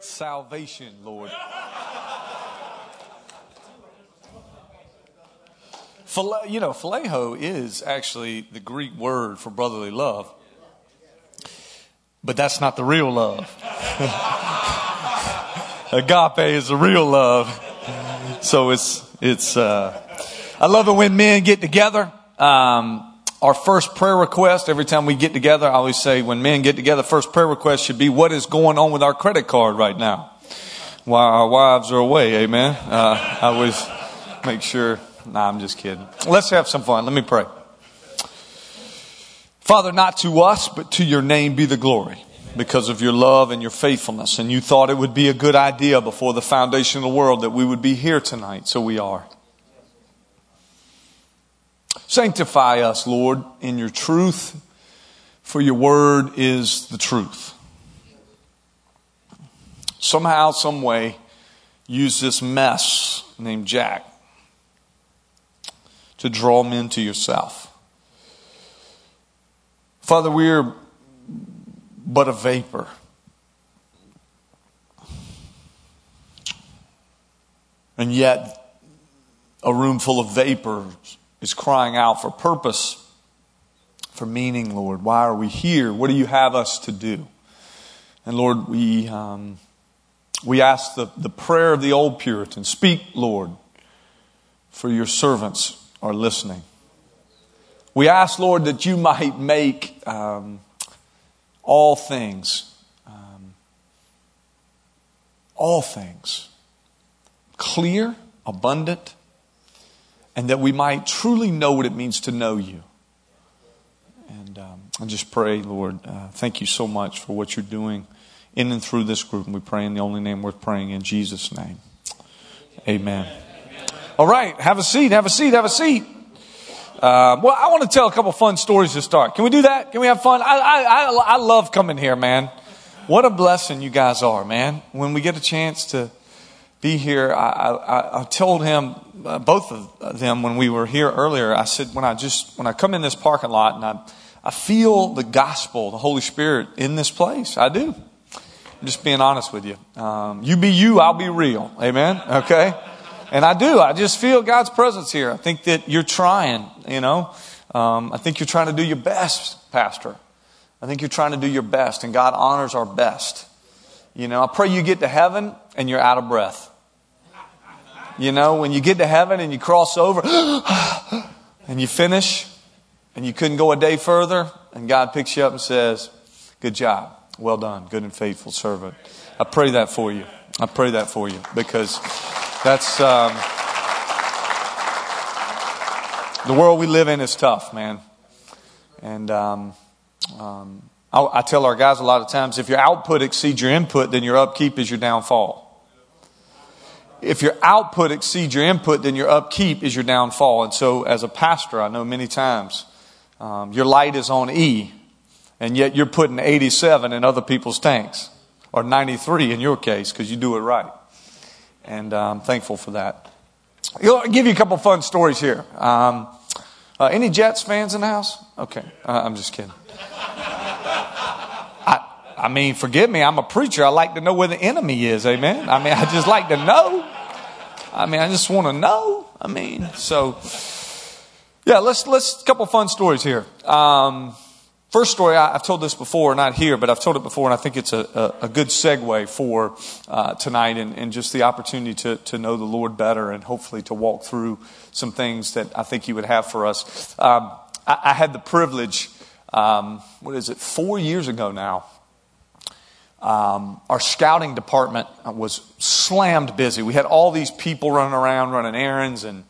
salvation, Lord. Phile, you know, phileo is actually the Greek word for brotherly love, but that's not the real love. Agape is the real love. So it's, it's, uh, I love it when men get together. Um, our first prayer request every time we get together, I always say when men get together, first prayer request should be what is going on with our credit card right now while our wives are away. Amen. Uh, I always make sure. Nah, I'm just kidding. Let's have some fun. Let me pray. Father, not to us, but to your name be the glory because of your love and your faithfulness. And you thought it would be a good idea before the foundation of the world that we would be here tonight. So we are. Sanctify us, Lord, in your truth, for your word is the truth. Somehow, some way, use this mess named Jack to draw men to yourself. Father, we're but a vapor. And yet, a room full of vapors is crying out for purpose, for meaning, Lord. Why are we here? What do you have us to do? And Lord, we, um, we ask the, the prayer of the old Puritan speak, Lord, for your servants are listening. We ask, Lord, that you might make um, all things, um, all things clear, abundant, and that we might truly know what it means to know you. And um, I just pray, Lord, uh, thank you so much for what you're doing in and through this group. And we pray in the only name worth praying in Jesus' name. Amen. All right, have a seat, have a seat, have a seat. Uh, well, I want to tell a couple fun stories to start. Can we do that? Can we have fun? I, I, I, I love coming here, man. What a blessing you guys are, man. When we get a chance to be here. I, I, I told him, uh, both of them, when we were here earlier, I said, when I just, when I come in this parking lot and I, I feel the gospel, the Holy Spirit in this place. I do. I'm just being honest with you. Um, you be you, I'll be real. Amen. Okay. And I do. I just feel God's presence here. I think that you're trying, you know. Um, I think you're trying to do your best, Pastor. I think you're trying to do your best, and God honors our best. You know, I pray you get to heaven and you're out of breath. You know, when you get to heaven and you cross over and you finish and you couldn't go a day further, and God picks you up and says, Good job. Well done, good and faithful servant. I pray that for you. I pray that for you because that's um, the world we live in is tough, man. And um, um, I, I tell our guys a lot of times if your output exceeds your input, then your upkeep is your downfall. If your output exceeds your input, then your upkeep is your downfall. And so, as a pastor, I know many times um, your light is on E, and yet you're putting 87 in other people's tanks, or 93 in your case, because you do it right. And uh, I'm thankful for that. I'll give you a couple fun stories here. Um, uh, any Jets fans in the house? Okay, uh, I'm just kidding. I mean, forgive me, I'm a preacher. I like to know where the enemy is. Amen. I mean, I just like to know. I mean, I just want to know. I mean, so yeah, let's let's couple fun stories here. Um, first story, I, have told this before, not here, but I've told it before, and I think it's a, a, a good segue for uh, tonight and, and, just the opportunity to to know the Lord better and hopefully to walk through some things that I think He would have for us. Um, I, I, had the privilege. Um, what is it? Four years ago now um, our scouting department was slammed busy. We had all these people running around running errands, and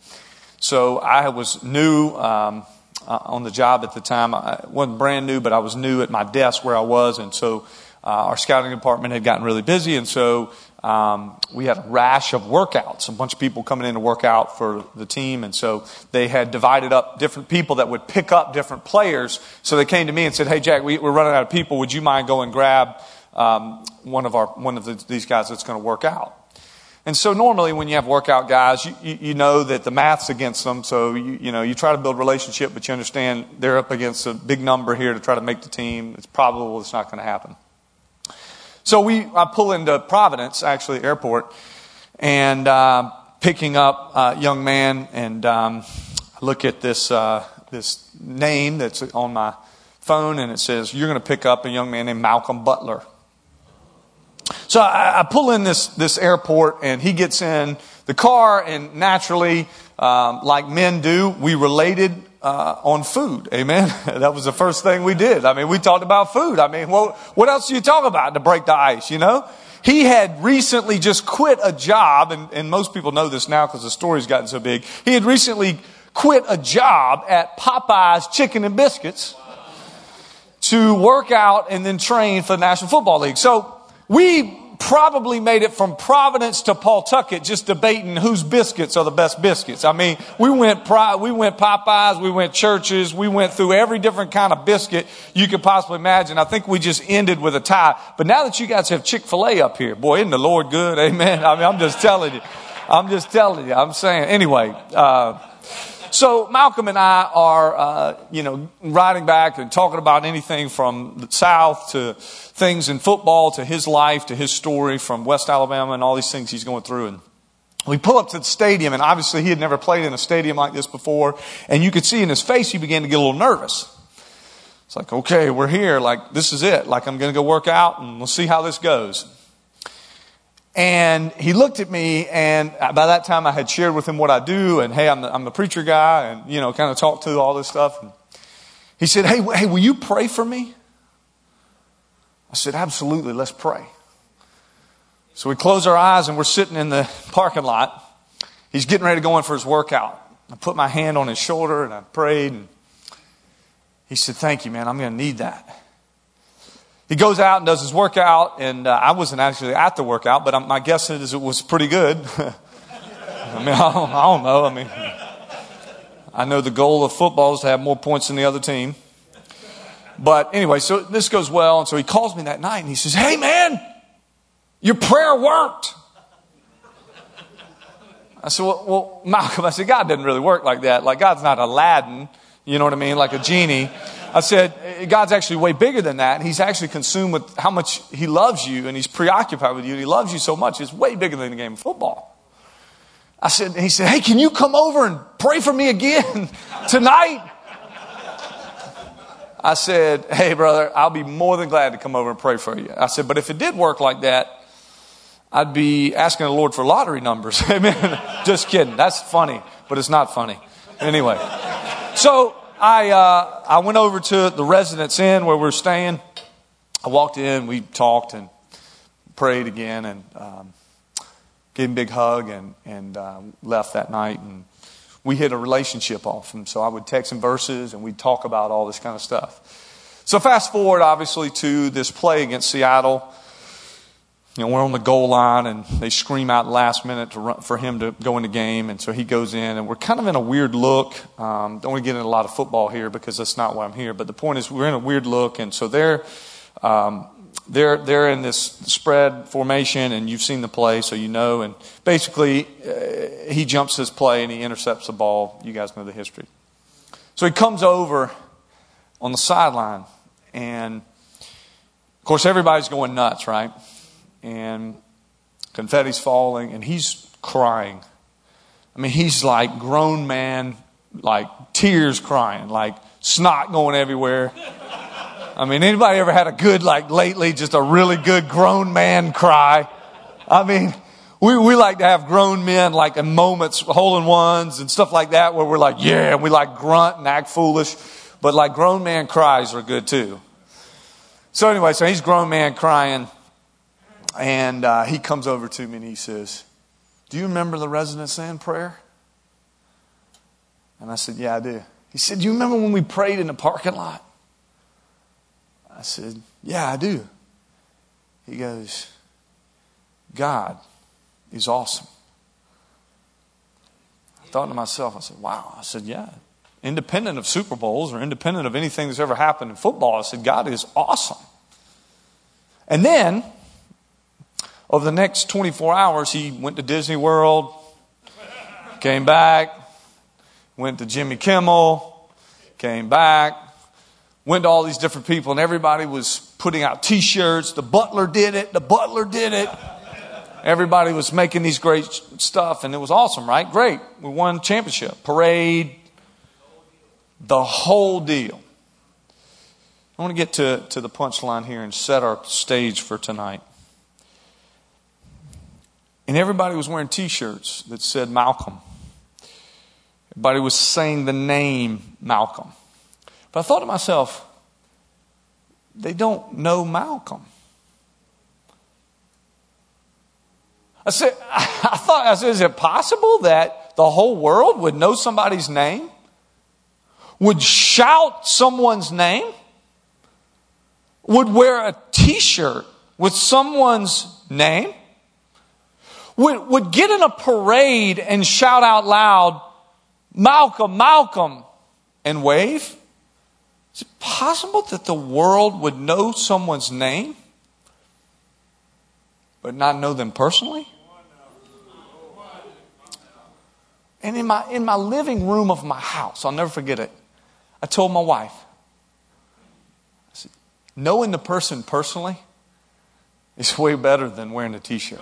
so I was new um, uh, on the job at the time. I wasn't brand new, but I was new at my desk where I was, and so uh, our scouting department had gotten really busy, and so um, we had a rash of workouts, a bunch of people coming in to work out for the team. And so they had divided up different people that would pick up different players. So they came to me and said, Hey, Jack, we, are running out of people. Would you mind going grab um, one of, our, one of the, these guys that's going to work out. And so normally when you have workout guys, you, you, you, know that the math's against them. So, you, you know, you try to build relationship, but you understand they're up against a big number here to try to make the team. It's probable it's not going to happen. So we, I pull into Providence, actually, airport, and uh, picking up a young man, and um, look at this uh, this name that's on my phone, and it says you're going to pick up a young man named Malcolm Butler. So I, I pull in this this airport, and he gets in the car, and naturally, um, like men do, we related uh, on food. Amen. that was the first thing we did. I mean, we talked about food. I mean, well, what else do you talk about to break the ice? You know. He had recently just quit a job, and, and most people know this now because the story's gotten so big. He had recently quit a job at Popeyes Chicken and Biscuits to work out and then train for the National Football League. So we probably made it from Providence to Pawtucket just debating whose biscuits are the best biscuits. I mean, we went, we went Popeyes, we went Church's, we went through every different kind of biscuit you could possibly imagine. I think we just ended with a tie. But now that you guys have Chick-fil-A up here, boy, isn't the Lord good? Amen. I mean, I'm just telling you. I'm just telling you. I'm saying, anyway, uh, so Malcolm and I are, uh, you know, riding back and talking about anything from the South to things in football to his life to his story from West Alabama and all these things he's going through. And we pull up to the stadium, and obviously he had never played in a stadium like this before. And you could see in his face he began to get a little nervous. It's like, okay, we're here. Like, this is it. Like, I'm going to go work out, and we'll see how this goes. And he looked at me, and by that time I had shared with him what I do, and hey, I'm the, I'm the preacher guy, and you know, kind of talked to all this stuff. And he said, "Hey, hey, will you pray for me?" I said, "Absolutely, let's pray." So we close our eyes, and we're sitting in the parking lot. He's getting ready to go in for his workout. I put my hand on his shoulder, and I prayed, and he said, "Thank you, man. I'm going to need that." He goes out and does his workout, and uh, I wasn't actually at the workout, but my guess is it was pretty good. I mean, I don't, I don't, know. I mean, I know the goal of football is to have more points than the other team. But anyway, so this goes well, and so he calls me that night and he says, Hey, man, your prayer worked. I said, well, well, Malcolm, I said, God doesn't really work like that. Like, God's not Aladdin, you know what I mean, like a genie. I said, God's actually way bigger than that. He's actually consumed with how much He loves you and He's preoccupied with you. And He loves you so much, it's way bigger than the game of football. I said, He said, Hey, can you come over and pray for me again tonight? I said, Hey, brother, I'll be more than glad to come over and pray for you. I said, But if it did work like that, I'd be asking the Lord for lottery numbers. Amen. Just kidding. That's funny, but it's not funny. Anyway. So I, uh, I went over to the residence inn where we are staying. I walked in, we talked and prayed again and um, gave him a big hug and, and uh, left that night. And we hit a relationship off. And so I would text him verses and we'd talk about all this kind of stuff. So fast forward, obviously, to this play against Seattle you know, we're on the goal line and they scream out last minute to run, for him to go in the game. And so he goes in and we're kind of in a weird look. Um, don't want to get into a lot of football here because that's not why I'm here. But the point is we're in a weird look. And so they're, um, they're, they're in this spread formation and you've seen the play, so you know. And basically, uh, he jumps his play and he intercepts the ball. You guys know the history. So he comes over on the sideline and of course everybody's going nuts, right? And confetti's falling, and he's crying. I mean, he's like grown man, like tears crying, like snot going everywhere. I mean, anybody ever had a good, like lately, just a really good grown man cry? I mean, we, we like to have grown men like in moments, hole in ones and stuff like that where we're like, yeah, and we like grunt and act foolish. But like grown man cries are good too. So anyway, so he's grown man crying. And uh, he comes over to me and he says, Do you remember the residence inn prayer? And I said, Yeah, I do. He said, Do you remember when we prayed in the parking lot? I said, Yeah, I do. He goes, God is awesome. I thought to myself, I said, Wow. I said, Yeah. Independent of Super Bowls or independent of anything that's ever happened in football, I said, God is awesome. And then over the next 24 hours, he went to Disney World, came back, went to Jimmy Kimmel, came back, went to all these different people, and everybody was putting out t shirts. The butler did it, the butler did it. Everybody was making these great stuff, and it was awesome, right? Great. We won championship, parade, the whole deal. I want to get to, to the punchline here and set our stage for tonight. And everybody was wearing t shirts that said Malcolm. Everybody was saying the name Malcolm. But I thought to myself, they don't know Malcolm. I said, I thought, I said, is it possible that the whole world would know somebody's name? Would shout someone's name? Would wear a t shirt with someone's name? Would, would get in a parade and shout out loud, Malcolm, Malcolm, and wave? Is it possible that the world would know someone's name, but not know them personally? And in my, in my living room of my house, I'll never forget it, I told my wife, said, knowing the person personally is way better than wearing a t shirt.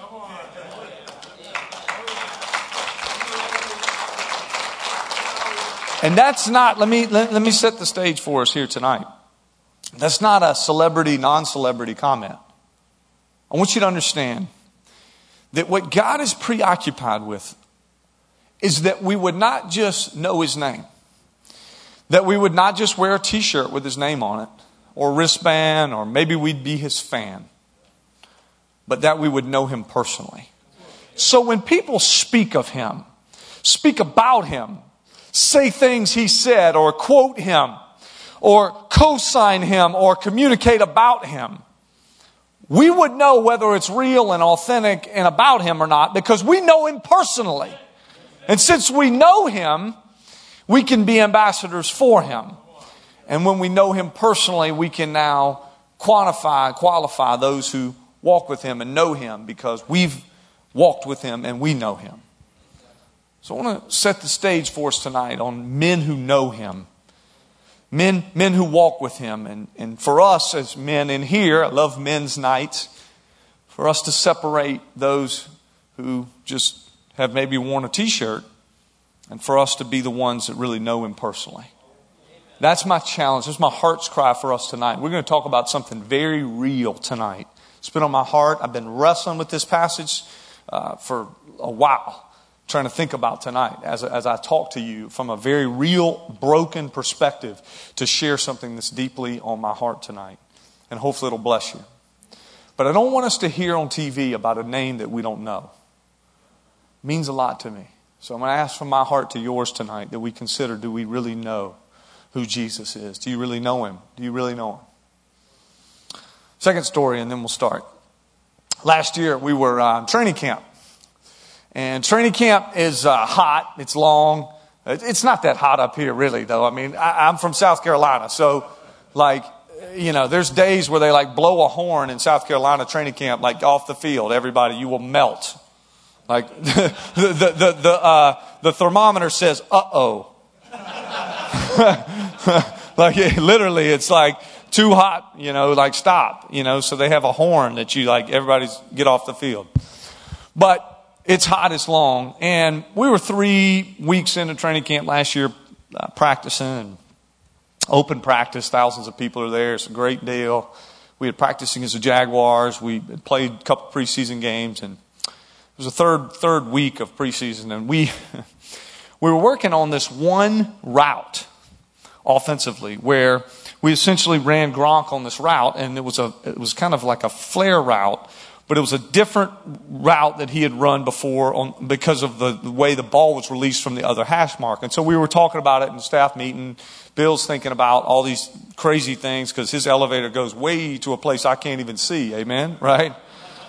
And that's not, let me, let, let me set the stage for us here tonight. That's not a celebrity, non celebrity comment. I want you to understand that what God is preoccupied with is that we would not just know his name, that we would not just wear a t shirt with his name on it, or wristband, or maybe we'd be his fan, but that we would know him personally. So when people speak of him, speak about him, say things he said, or quote him, or co sign him, or communicate about him, we would know whether it's real and authentic and about him or not because we know him personally. And since we know him, we can be ambassadors for him. And when we know him personally, we can now quantify, qualify those who walk with him and know him because we've walked with him and we know him. So I want to set the stage for us tonight on men who know him. Men, men who walk with him. And, and for us as men in here, I love men's nights, for us to separate those who just have maybe worn a t shirt, and for us to be the ones that really know Him personally. That's my challenge. That's my heart's cry for us tonight. We're going to talk about something very real tonight. It's been on my heart. I've been wrestling with this passage uh, for a while, trying to think about tonight as, as I talk to you from a very real, broken perspective to share something that's deeply on my heart tonight. And hopefully it'll bless you. But I don't want us to hear on TV about a name that we don't know means a lot to me. So I'm going to ask from my heart to yours tonight that we consider do we really know who Jesus is? Do you really know him? Do you really know him? Second story, and then we'll start. Last year, we were uh, training camp. And training camp is uh, hot, it's long. It's not that hot up here, really, though. I mean, I, I'm from South Carolina, so like, you know, there's days where they like blow a horn in South Carolina training camp, like off the field. Everybody, you will melt. Like the, the, the, the, uh, the thermometer says, uh oh. like it, literally, it's like too hot, you know, like stop, you know, so they have a horn that you like, everybody's get off the field. But it's hot, it's long. And we were three weeks into training camp last year uh, practicing open practice. Thousands of people are there. It's a great deal. We had practicing as the Jaguars. We had played a couple preseason games and it was the third, third week of preseason, and we, we were working on this one route offensively where we essentially ran Gronk on this route, and it was, a, it was kind of like a flare route, but it was a different route that he had run before on, because of the, the way the ball was released from the other hash mark. And so we were talking about it in the staff meeting. Bill's thinking about all these crazy things because his elevator goes way to a place I can't even see. Amen? Right?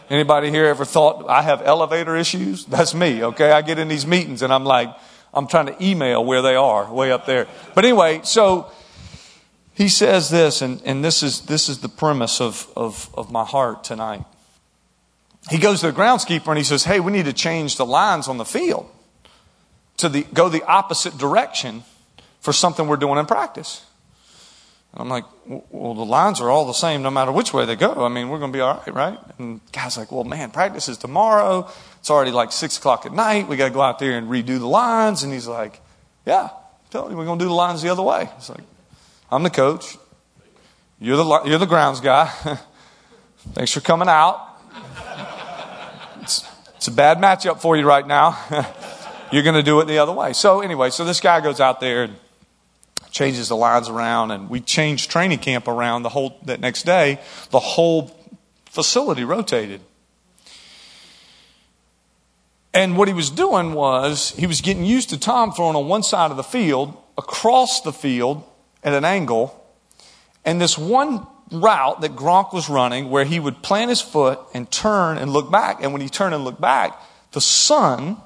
Anybody here ever thought I have elevator issues? That's me, okay? I get in these meetings and I'm like, I'm trying to email where they are, way up there. But anyway, so he says this, and, and this is this is the premise of, of, of my heart tonight. He goes to the groundskeeper and he says, Hey, we need to change the lines on the field to the go the opposite direction for something we're doing in practice. And I'm like, well, the lines are all the same no matter which way they go. I mean, we're going to be all right, right? And guy's like, well, man, practice is tomorrow. It's already like six o'clock at night. We got to go out there and redo the lines. And he's like, yeah, tell you, we're going to do the lines the other way. It's like, I'm the coach. You're the, you're the grounds guy. Thanks for coming out. It's, a bad matchup for you right now. you're going to do it the other way. So anyway, so this guy goes out there and changes the lines around, and we changed training camp around the whole that next day. The whole facility rotated. And what he was doing was he was getting used to Tom throwing on one side of the field, across the field at an angle, and this one route that Gronk was running where he would plant his foot and turn and look back. And when he turned and looked back, the sun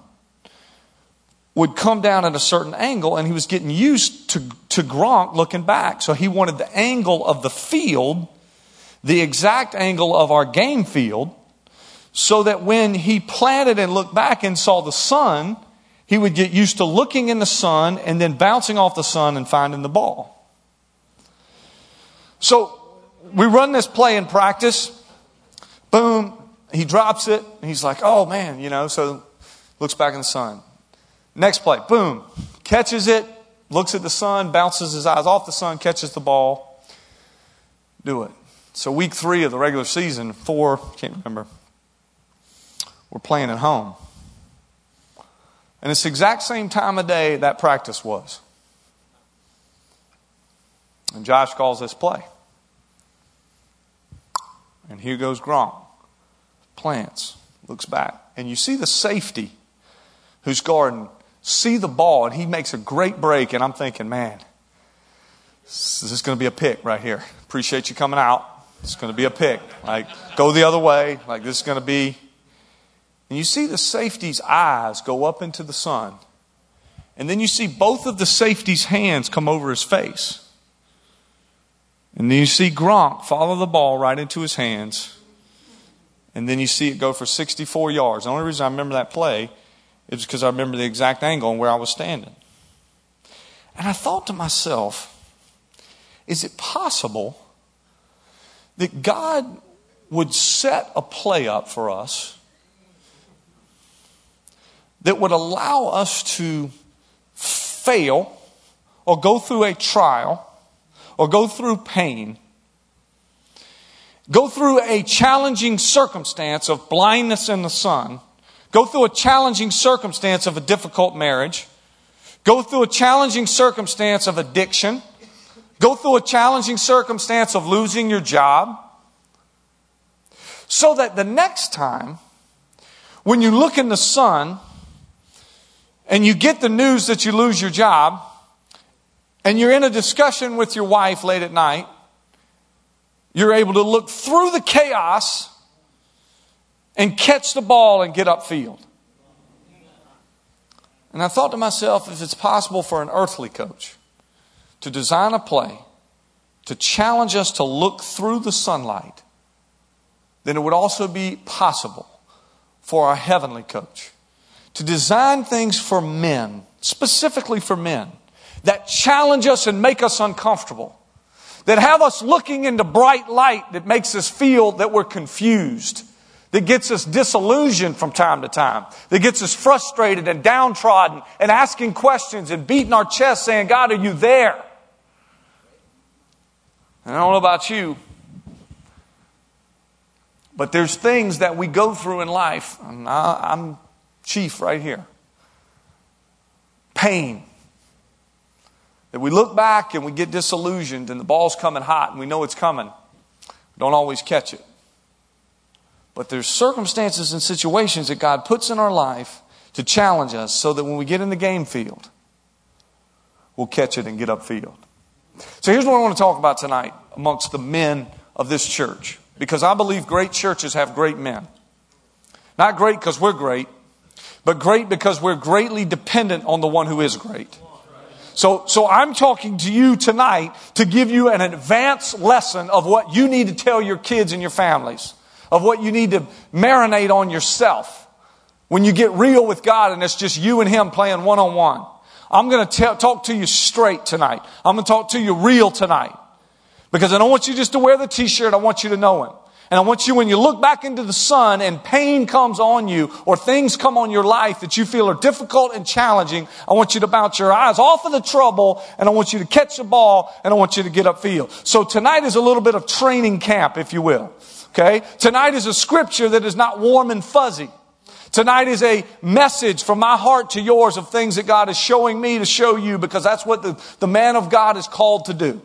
would come down at a certain angle and he was getting used to, to Gronk looking back. So he wanted the angle of the field, the exact angle of our game field, so that when he planted and looked back and saw the sun, he would get used to looking in the sun and then bouncing off the sun and finding the ball. So we run this play in practice. Boom, he drops it. he's like, oh man, you know, so looks back in the sun. Next play, boom, catches it, looks at the sun, bounces his eyes off the sun, catches the ball. Do it. So week three of the regular season, four, can't remember. We're playing at home. And it's the exact same time of day that practice was. And Josh calls this play. And here goes Gronk. Plants, looks back. And you see the safety who's guarding, see the ball, and he makes a great break. And I'm thinking, man, this is going to be a pick right here. Appreciate you coming out. It's going to be a pick. Like, go the other way. Like, this is going to be. And you see the safety's eyes go up into the sun. And then you see both of the safety's hands come over his face. And then you see Gronk follow the ball right into his hands. And then you see it go for 64 yards. The only reason I remember that play is because I remember the exact angle and where I was standing. And I thought to myself, is it possible that God would set a play up for us that would allow us to fail or go through a trial or go through pain, go through a challenging circumstance of blindness in the sun, go through a challenging circumstance of a difficult marriage, go through a challenging circumstance of addiction, go through a challenging circumstance of losing your job, so that the next time when you look in the sun and you get the news that you lose your job, and you're in a discussion with your wife late at night, you're able to look through the chaos and catch the ball and get upfield. And I thought to myself, if it's possible for an earthly coach to design a play to challenge us to look through the sunlight, then it would also be possible for a heavenly coach to design things for men, specifically for men, that challenge us and make us uncomfortable, that have us looking into bright light that makes us feel that we're confused, that gets us disillusioned from time to time, that gets us frustrated and downtrodden and asking questions and beating our chest saying, God, are you there? And I don't know about you, but there's things that we go through in life, and I, am chief right here. Pain, that we look back and we get disillusioned and the ball's coming hot and we know it's coming. We don't always catch it. But there's circumstances and situations that God puts in our life to challenge us so that when we get in the game field, we'll catch it and get upfield. So here's what I want to talk about tonight amongst the men of this church. Because I believe great churches have great men. Not great because we're great, but great because we're greatly dependent on the one who is great. So, so I'm talking to you tonight to give you an advanced lesson of what you need to tell your kids and your families, of what you need to marinate on yourself when you get real with God and it's just you and Him playing one on one. I'm going to talk to you straight tonight. I'm going to talk to you real tonight. Because I don't want you just to wear the t-shirt, I want you to know Him. And I want you, when you look back into the sun and pain comes on you or things come on your life that you feel are difficult and challenging, I want you to bounce your eyes off of the trouble and I want you to catch the ball and I want you to get upfield. So tonight is a little bit of training camp, if you will. Okay? Tonight is a scripture that is not warm and fuzzy. Tonight is a message from my heart to yours of things that God is showing me to show you because that's what the, the man of God is called to do.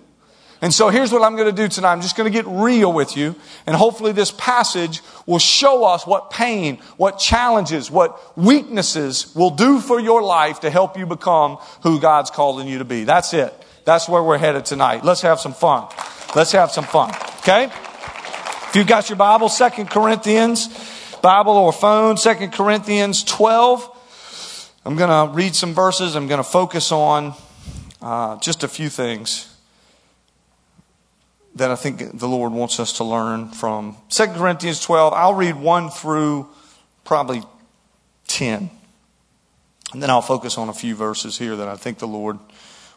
And so here's what I'm going to do tonight. I'm just going to get real with you. And hopefully this passage will show us what pain, what challenges, what weaknesses will do for your life to help you become who God's calling you to be. That's it. That's where we're headed tonight. Let's have some fun. Let's have some fun. Okay? If you've got your Bible, Second Corinthians, Bible or phone, Second Corinthians 12. I'm going to read some verses. I'm going to focus on uh, just a few things that I think the Lord wants us to learn from 2 Corinthians 12. I'll read 1 through probably 10. And then I'll focus on a few verses here that I think the Lord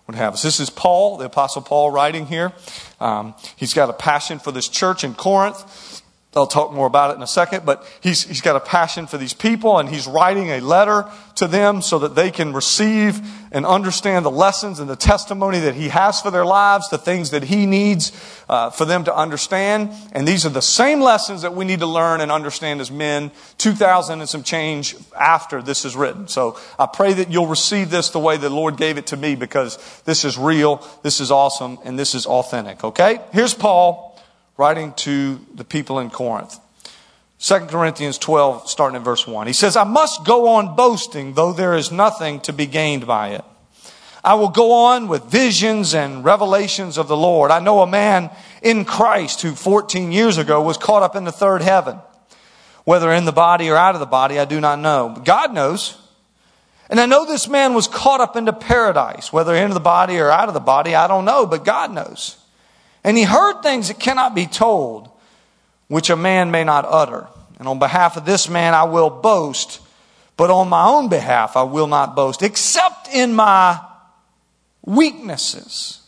would have us. This is Paul, the Apostle Paul, writing here. Um, he's got a passion for this church in Corinth. I'll talk more about it in a second, but he's, he's got a passion for these people and he's writing a letter to them so that they can receive and understand the lessons and the testimony that he has for their lives, the things that he needs uh, for them to understand. And these are the same lessons that we need to learn and understand as men 2,000 and some change after this is written. So I pray that you'll receive this the way the Lord gave it to me because this is real, this is awesome, and this is authentic. Okay? Here's Paul writing to the people in Corinth. 2 Corinthians 12, starting in verse 1. He says, I must go on boasting, though there is nothing to be gained by it. I will go on with visions and revelations of the Lord. I know a man in Christ who 14 years ago was caught up in the third heaven. Whether in the body or out of the body, I do not know. But God knows. And I know this man was caught up into paradise. Whether into the body or out of the body, I don't know, but God knows. And he heard things that cannot be told, which a man may not utter. And on behalf of this man I will boast, but on my own behalf I will not boast, except in my weaknesses.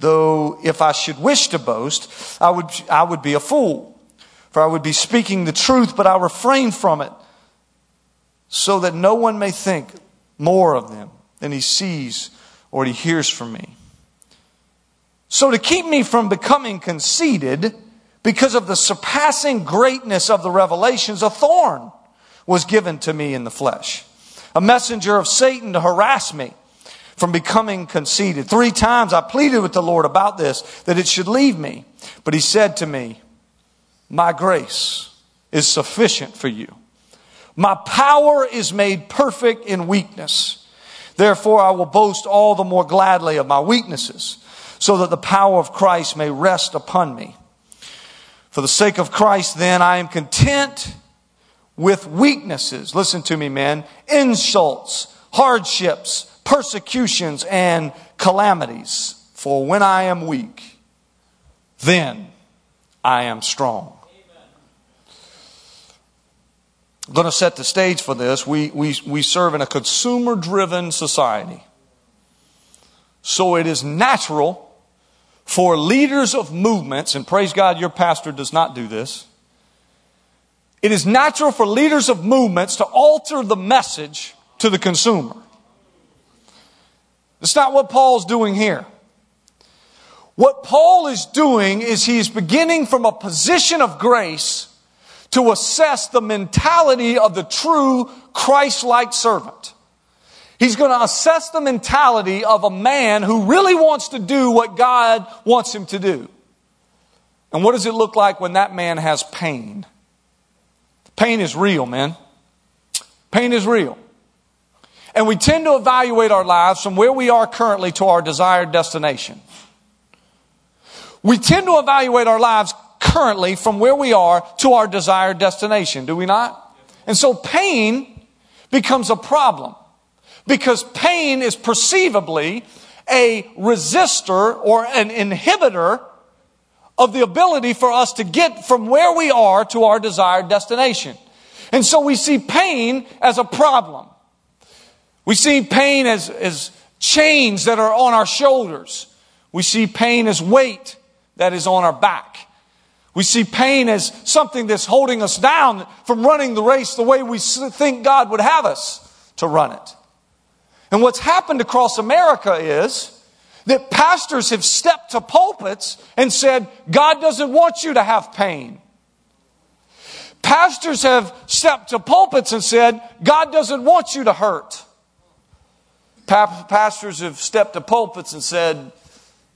Though if I should wish to boast, I would, I would be a fool. For I would be speaking the truth, but I refrain from it, so that no one may think more of them than he sees or he hears from me. So to keep me from becoming conceited, because of the surpassing greatness of the revelations, a thorn was given to me in the flesh. A messenger of Satan to harass me from becoming conceited. Three times I pleaded with the Lord about this, that it should leave me. But he said to me, My grace is sufficient for you. My power is made perfect in weakness. Therefore I will boast all the more gladly of my weaknesses so that the power of Christ may rest upon me. For the sake of Christ, then, I am content with weaknesses. Listen to me, men. Insults, hardships, persecutions, and calamities. For when I am weak, then I am strong. I'm going to set the stage for this. We, we, we serve in a consumer driven society. So it is natural for leaders of movements, and praise God, your pastor does not do this. It is natural for leaders of movements to alter the message to the consumer. It's not what Paul's doing here. What Paul is doing is he's beginning from a position of grace to assess the mentality of the true Christ like servant. He's going to assess the mentality of a man who really wants to do what God wants him to do. And what does it look like when that man has pain? Pain is real, man. Pain is real. And we tend to evaluate our lives from where we are currently to our desired destination. We tend to evaluate our lives currently from where we are to our desired destination, do we not? And so pain becomes a problem. Because pain is perceivably a resistor or an inhibitor of the ability for us to get from where we are to our desired destination. And so we see pain as a problem. We see pain as, as chains that are on our shoulders. We see pain as weight that is on our back. We see pain as something that's holding us down from running the race the way we think God would have us to run it. And what's happened across America is that pastors have stepped to pulpits and said, God doesn't want you to have pain. Pastors have stepped to pulpits and said, God doesn't want you to hurt. Pastors have stepped to pulpits and said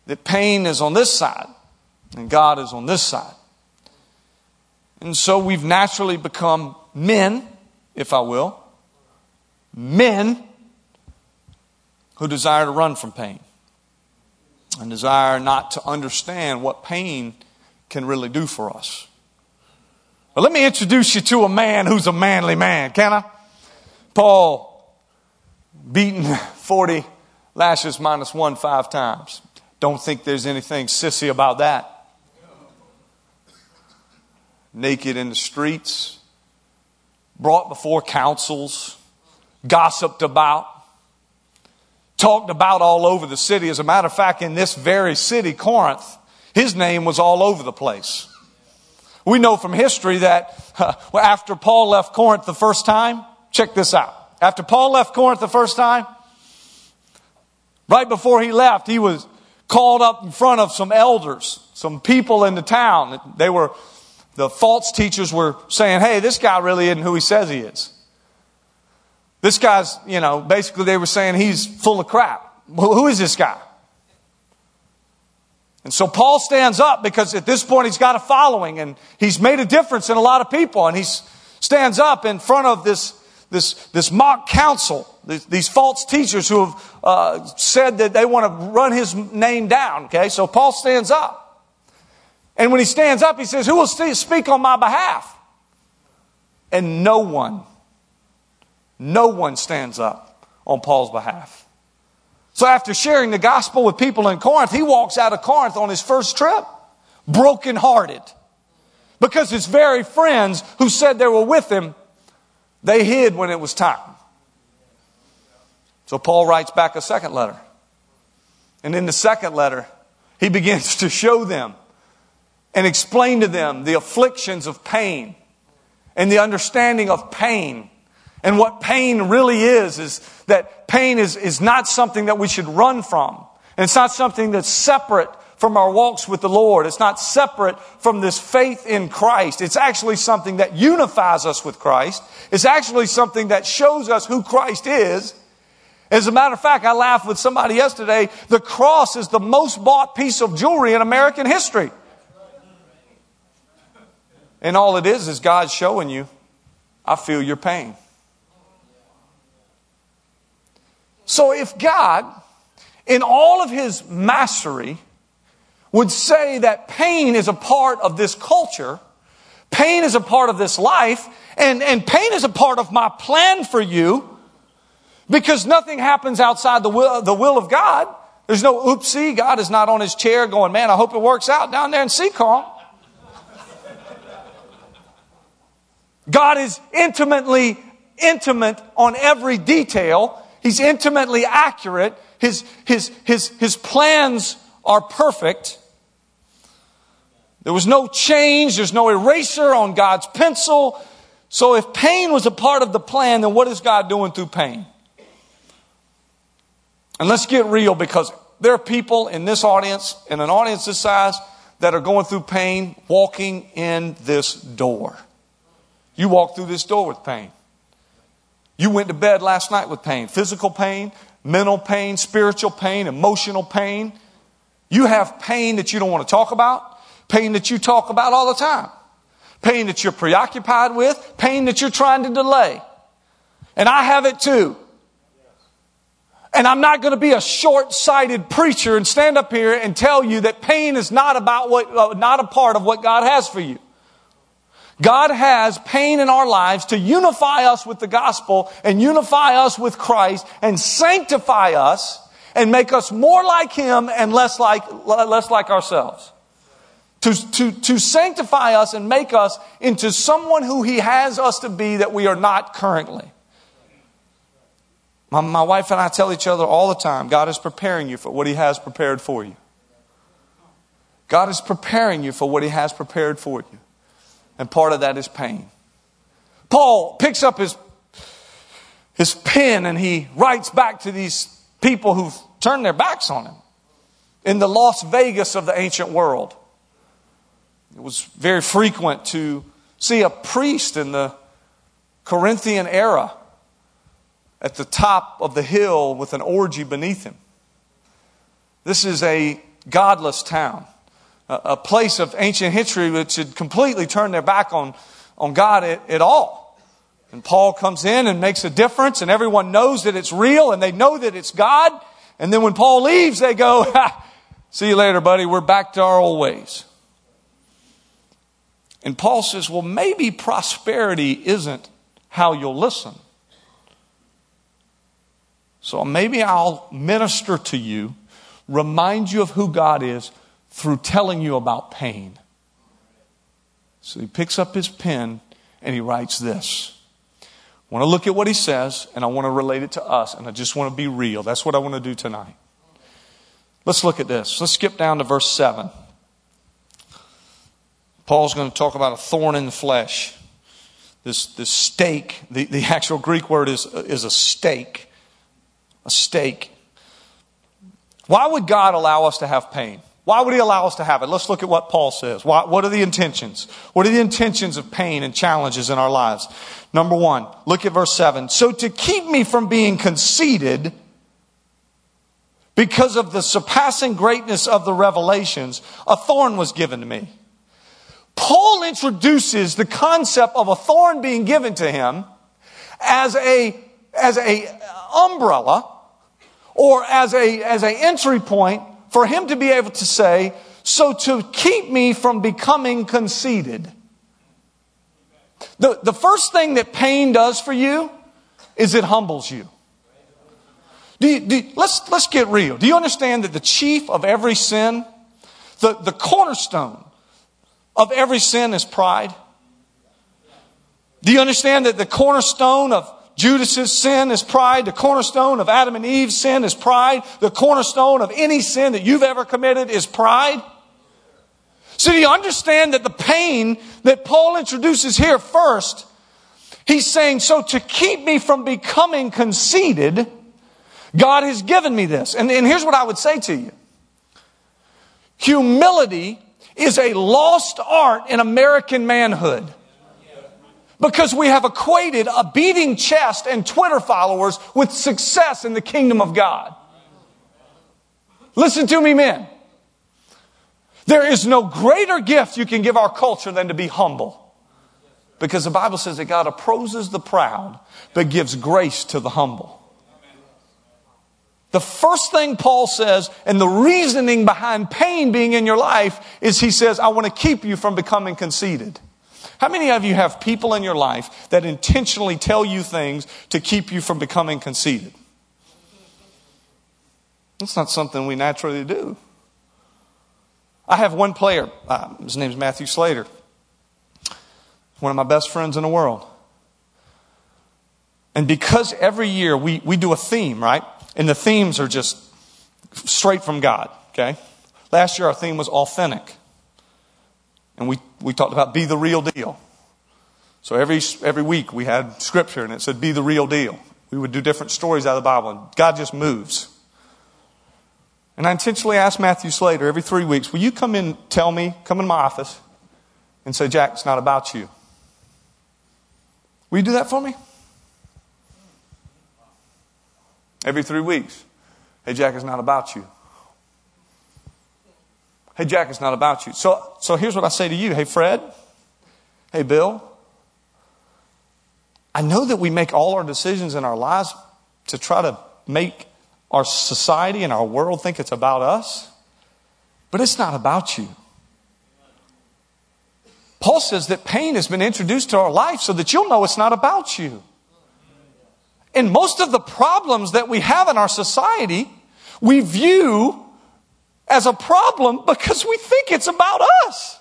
that pain is on this side and God is on this side. And so we've naturally become men, if I will, men who desire to run from pain and desire not to understand what pain can really do for us. But let me introduce you to a man who's a manly man, can I? Paul, beaten 40 lashes minus one five times. Don't think there's anything sissy about that naked in the streets, brought before councils, gossiped about, talked about all over the city. As a matter of fact, in this very city, Corinth, his name was all over the place. We know from history that uh, after Paul left Corinth the first time, check this out. After Paul left Corinth the first time, right before he left, he was called up in front of some elders, some people in the town. They were the false teachers were saying, hey, this guy really isn't who he says he is. This guy's, you know, basically they were saying he's full of crap. Well, who is this guy? And so Paul stands up because at this point he's got a following and he's made a difference in a lot of people. And he stands up in front of this, this, this mock council, these, these false teachers who have uh, said that they want to run his name down. Okay, so Paul stands up. And when he stands up, he says, Who will speak on my behalf? And no one, no one stands up on Paul's behalf. So after sharing the gospel with people in Corinth, he walks out of Corinth on his first trip, brokenhearted. Because his very friends who said they were with him, they hid when it was time. So Paul writes back a second letter. And in the second letter, he begins to show them and explain to them the afflictions of pain and the understanding of pain. And what pain really is, is that pain is, is not something that we should run from. And it's not something that's separate from our walks with the Lord. It's not separate from this faith in Christ. It's actually something that unifies us with Christ. It's actually something that shows us who Christ is. As a matter of fact, I laughed with somebody yesterday. The cross is the most bought piece of jewelry in American history. And all it is is God showing you, I feel your pain. So if God, in all of his mastery, would say that pain is a part of this culture, pain is a part of this life, and, and pain is a part of my plan for you, because nothing happens outside the will, the will of God. There's no oopsie. God is not on his chair going, man, I hope it works out down there in Seekonk. God is intimately intimate on every detail. He's intimately accurate. His, his, his, his plans are perfect. There was no change. There's no eraser on God's pencil. So if pain was a part of the plan, then what is God doing through pain? And let's get real because there are people in this audience, in an audience this size, that are going through pain walking in this door. You walk through this door with pain. You went to bed last night with pain physical pain, mental pain, spiritual pain, emotional pain. You have pain that you don't want to talk about, pain that you talk about all the time, pain that you're preoccupied with, pain that you're trying to delay. And I have it too. And I'm not going to be a short-sighted preacher and stand up here and tell you that pain is not about what, uh, not a part of what God has for you. God has pain in our lives to unify us with the gospel and unify us with Christ and sanctify us and make us more like Him and less like, less like ourselves. To, to, to sanctify us and make us into someone who He has us to be that we are not currently. My, my wife and I tell each other all the time God is preparing you for what He has prepared for you. God is preparing you for what He has prepared for you. And part of that is pain. Paul picks up his, his pen and he writes back to these people who've turned their backs on him in the Las Vegas of the ancient world. It was very frequent to see a priest in the Corinthian era at the top of the hill with an orgy beneath him. This is a godless town, a place of ancient history which had completely turned their back on, on God at, at all. And Paul comes in and makes a difference, and everyone knows that it's real and they know that it's God. And then when Paul leaves, they go, See you later, buddy. We're back to our old ways. And Paul says, Well, maybe prosperity isn't how you'll listen. So maybe I'll minister to you, remind you of who God is through telling you about pain. So he picks up his pen and he writes this. I want to look at what he says and I want to relate it to us and I just want to be real. That's what I want to do tonight. Let's look at this. Let's skip down to verse 7. Paul's going to talk about a thorn in the flesh. This, this stake, the, the actual Greek word is, is a stake. A stake. Why would God allow us to have pain? Why would He allow us to have it? Let's look at what Paul says. Why, what are the intentions? What are the intentions of pain and challenges in our lives? Number one, look at verse 7. So to keep me from being conceited, because of the surpassing greatness of the revelations, a thorn was given to me. Paul introduces the concept of a thorn being given to him as a, as a umbrella or as a, as a entry point for him to be able to say, so to keep me from becoming conceited. The, the first thing that pain does for you is it humbles you. Do you, do you, let's, let's get real. Do you understand that the chief of every sin, the, the cornerstone of every sin is pride? Do you understand that the cornerstone of Judas's sin is pride. The cornerstone of Adam and Eve's sin is pride. The cornerstone of any sin that you've ever committed is pride. So do you understand that the pain that Paul introduces here first, he's saying, so to keep me from becoming conceited, God has given me this. And, and here's what I would say to you. Humility is a lost art in American manhood. Because we have equated a beating chest and Twitter followers with success in the kingdom of God. Listen to me, men. There is no greater gift you can give our culture than to be humble. Because the Bible says that God opposes the proud, but gives grace to the humble. The first thing Paul says, and the reasoning behind pain being in your life, is he says, I want to keep you from becoming conceited. How many of you have people in your life that intentionally tell you things to keep you from becoming conceited? That's not something we naturally do. I have one player, uh, his name is Matthew Slater, one of my best friends in the world. And because every year we, we do a theme, right? And the themes are just straight from God, okay? Last year our theme was authentic. And we, we talked about be the real deal. So every, every week we had scripture and it said be the real deal. We would do different stories out of the Bible and God just moves. And I intentionally asked Matthew Slater every three weeks, will you come in, tell me, come in my office and say, Jack, it's not about you. Will you do that for me? Every three weeks. Hey, Jack, it's not about you. Hey, Jack, it's not about you. So, so here's what I say to you. Hey, Fred. Hey, Bill. I know that we make all our decisions in our lives to try to make our society and our world think it's about us, but it's not about you. Paul says that pain has been introduced to our life so that you'll know it's not about you. And most of the problems that we have in our society, we view as a problem because we think it's about us.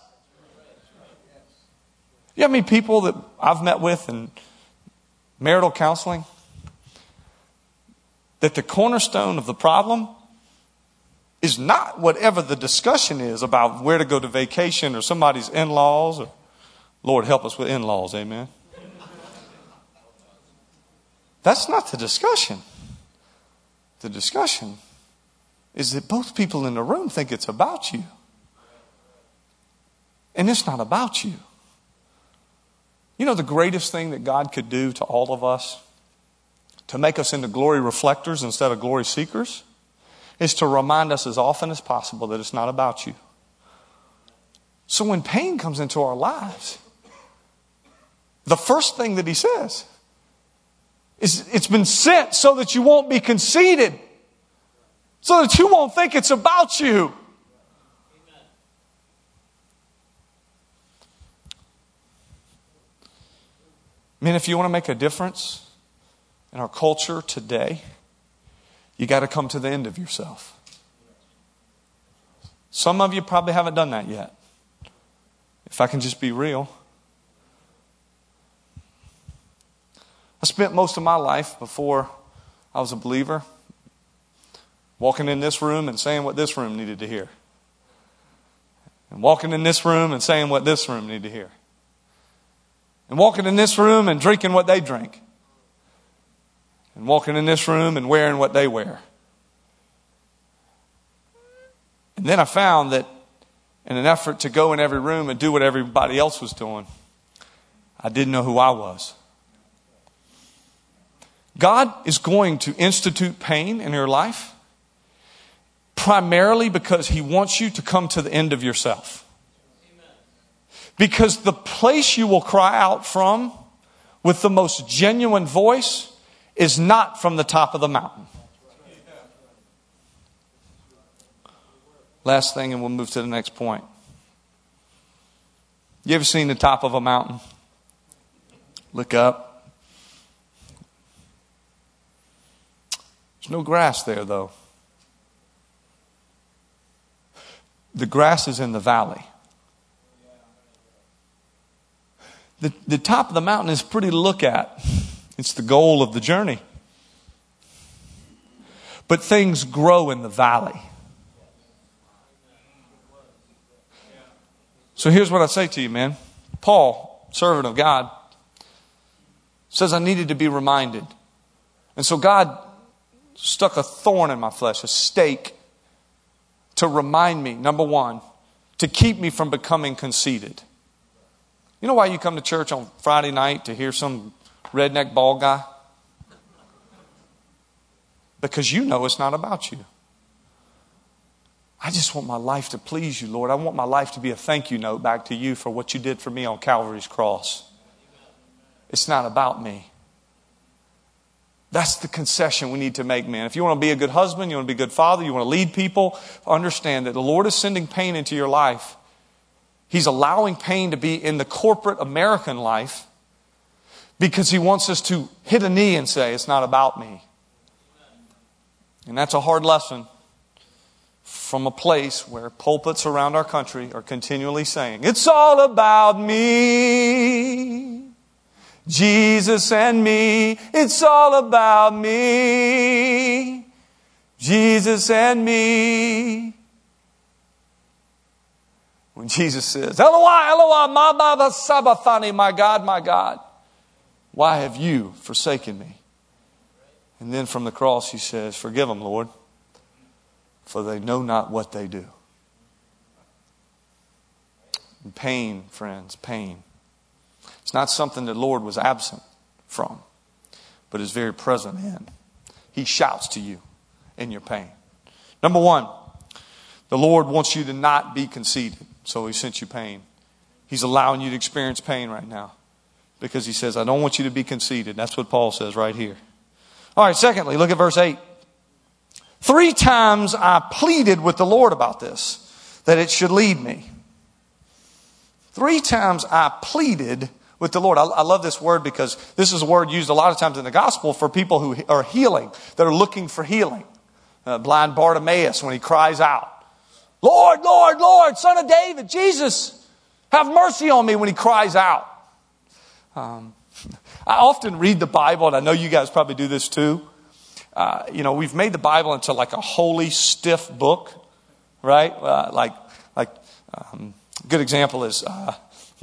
You have many people that I've met with in marital counseling that the cornerstone of the problem is not whatever the discussion is about where to go to vacation or somebody's in laws or Lord help us with in laws, amen. That's not the discussion. The discussion is that both people in the room think it's about you. And it's not about you. You know, the greatest thing that God could do to all of us to make us into glory reflectors instead of glory seekers is to remind us as often as possible that it's not about you. So when pain comes into our lives, the first thing that he says is it's been sent so that you won't be conceited, so that you won't think it's about you. I mean, if you want to make a difference in our culture today, you got to come to the end of yourself. Some of you probably haven't done that yet. If I can just be real. I spent most of my life before I was a believer walking in this room and saying what this room needed to hear. And walking in this room and saying what this room needed to hear. And walking in this room and drinking what they drink and walking in this room and wearing what they wear. And then I found that in an effort to go in every room and do what everybody else was doing, I didn't know who I was. God is going to institute pain in your life primarily because He wants you to come to the end of yourself. Because the place you will cry out from with the most genuine voice is not from the top of the mountain. Last thing, and we'll move to the next point. You ever seen the top of a mountain? Look up. There's no grass there, though. The grass is in the valley. The, the top of the mountain is pretty to look at. It's the goal of the journey. But things grow in the valley. So here's what I say to you, man. Paul, servant of God, says I needed to be reminded. And so God stuck a thorn in my flesh, a stake, to remind me, number one, to keep me from becoming conceited. You know why you come to church on Friday night to hear some redneck bald guy? Because you know it's not about you. I just want my life to please you, Lord. I want my life to be a thank you note back to you for what you did for me on Calvary's cross. It's not about me. That's the concession we need to make, man. If you want to be a good husband, you want to be a good father, you want to lead people, understand that the Lord is sending pain into your life. He's allowing pain to be in the corporate American life because he wants us to hit a knee and say, It's not about me. And that's a hard lesson from a place where pulpits around our country are continually saying, It's all about me. Jesus and me. It's all about me. Jesus and me. When Jesus says, Eloi, Eloi, ma baba sabachthani, my God, my God. Why have you forsaken me? And then from the cross, he says, Forgive them, Lord, for they know not what they do. And pain, friends, pain. It's not something the Lord was absent from, but is very present in. He shouts to you in your pain. Number one, the Lord wants you to not be conceited, so He sent you pain. He's allowing you to experience pain right now because he says, I don't want you to be conceited. That's what Paul says right here. All right, secondly, look at verse 8. Three times I pleaded with the Lord about this, that it should lead me. Three times I pleaded with the Lord. I, I, love this word because this is a word used a lot of times in the gospel for people who are healing, that are looking for healing. Uh, blind Bartimaeus, when he cries out, Lord, Lord, Lord, son of David, Jesus, have mercy on me when he cries out. Um, I often read the Bible, and I know you guys probably do this too. Uh, you know, we've made the Bible into like a holy, stiff book. right? Uh, like, like, um, good example is uh,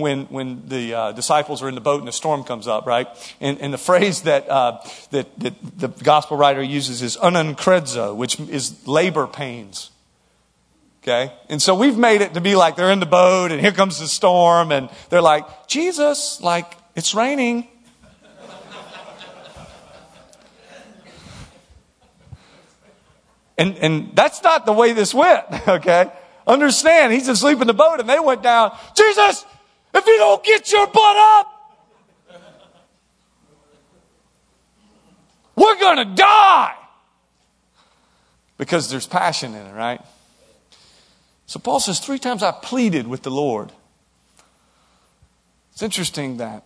when when the uh, disciples are in the boat and the storm comes up, right? And, and the phrase that, uh, that that the gospel writer uses is ununcredzo, which is labor pains. Okay? And so we've made it to be like they're in the boat and here comes the storm and they're like, Jesus, like, it's raining. and, and that's not the way this went, okay? Understand, he's asleep in the boat and they went down, Jesus, if you don't get your butt up, we're gonna die. Because there's passion in it, right? So Paul says, Three times I pleaded with the Lord. It's interesting that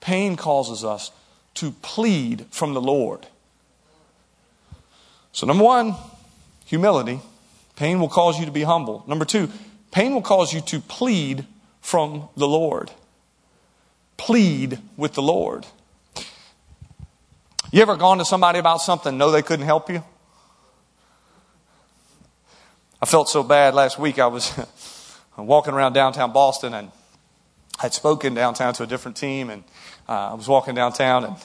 pain causes us to plead from the Lord. So, number one, humility. Pain will cause you to be humble. Number two, pain will cause you to plead from the Lord. Plead with the Lord. You ever gone to somebody about something, know they couldn't help you? I felt so bad last week. I was walking around downtown Boston and I'd spoken downtown to a different team and uh, I was walking downtown and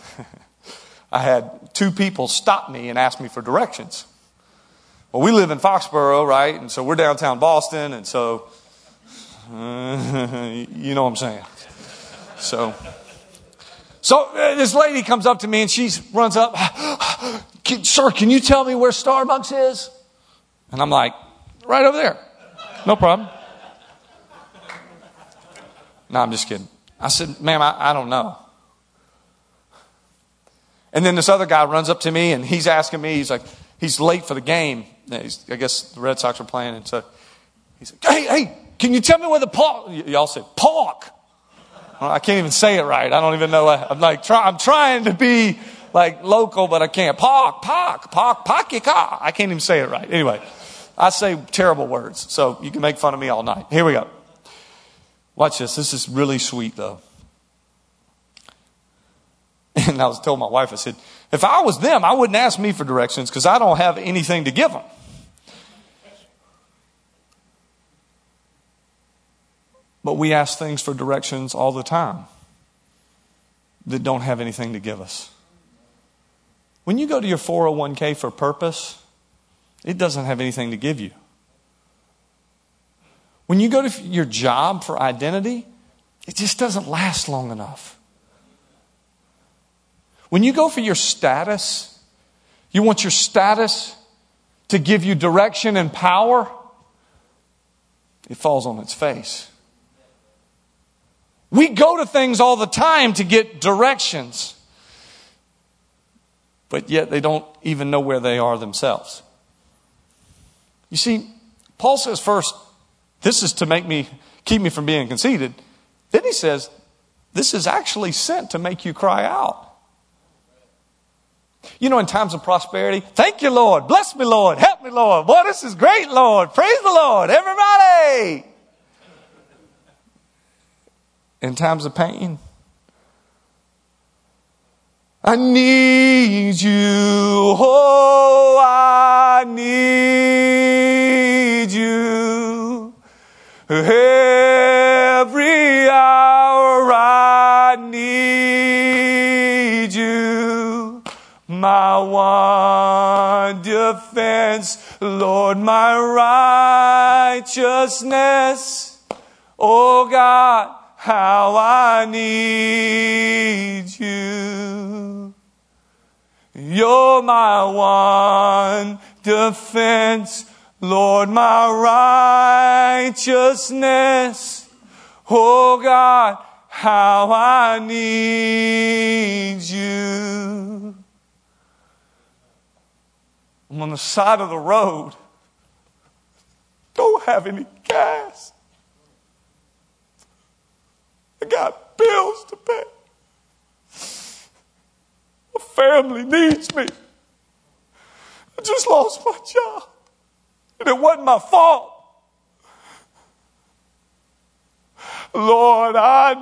I had two people stop me and ask me for directions. Well, we live in Foxborough, right? And so we're downtown Boston and so, uh, you know what I'm saying. So, so uh, this lady comes up to me and she runs up, Sir, can you tell me where Starbucks is? And I'm like, Right over there. No problem. No, I'm just kidding. I said, ma'am, I, I don't know. And then this other guy runs up to me and he's asking me, he's like, he's late for the game. I guess the Red Sox are playing. And so he's like, hey, hey, can you tell me where the park? Y'all say park. Well, I can't even say it right. I don't even know. I'm like, try, I'm trying to be like local, but I can't. Park, park, park, park your car. I can't even say it right. Anyway. I say terrible words, so you can make fun of me all night. Here we go. Watch this. This is really sweet, though. And I was told my wife, I said, if I was them, I wouldn't ask me for directions because I don't have anything to give them. But we ask things for directions all the time that don't have anything to give us. When you go to your 401k for purpose, it doesn't have anything to give you. When you go to your job for identity, it just doesn't last long enough. When you go for your status, you want your status to give you direction and power, it falls on its face. We go to things all the time to get directions, but yet they don't even know where they are themselves. You see, Paul says first, this is to make me, keep me from being conceited. Then he says, this is actually sent to make you cry out. You know, in times of prosperity, thank you, Lord. Bless me, Lord. Help me, Lord. Boy, this is great, Lord. Praise the Lord. Everybody. In times of pain, I need you. Oh, I need you. Every hour I need you. My one defense, Lord, my righteousness. Oh God, how I need you. You're my one defense, Lord, my righteousness. Oh God, how I need you. I'm on the side of the road. Don't have any gas. I got bills to pay. My family needs me. I just lost my job. And it wasn't my fault. Lord, I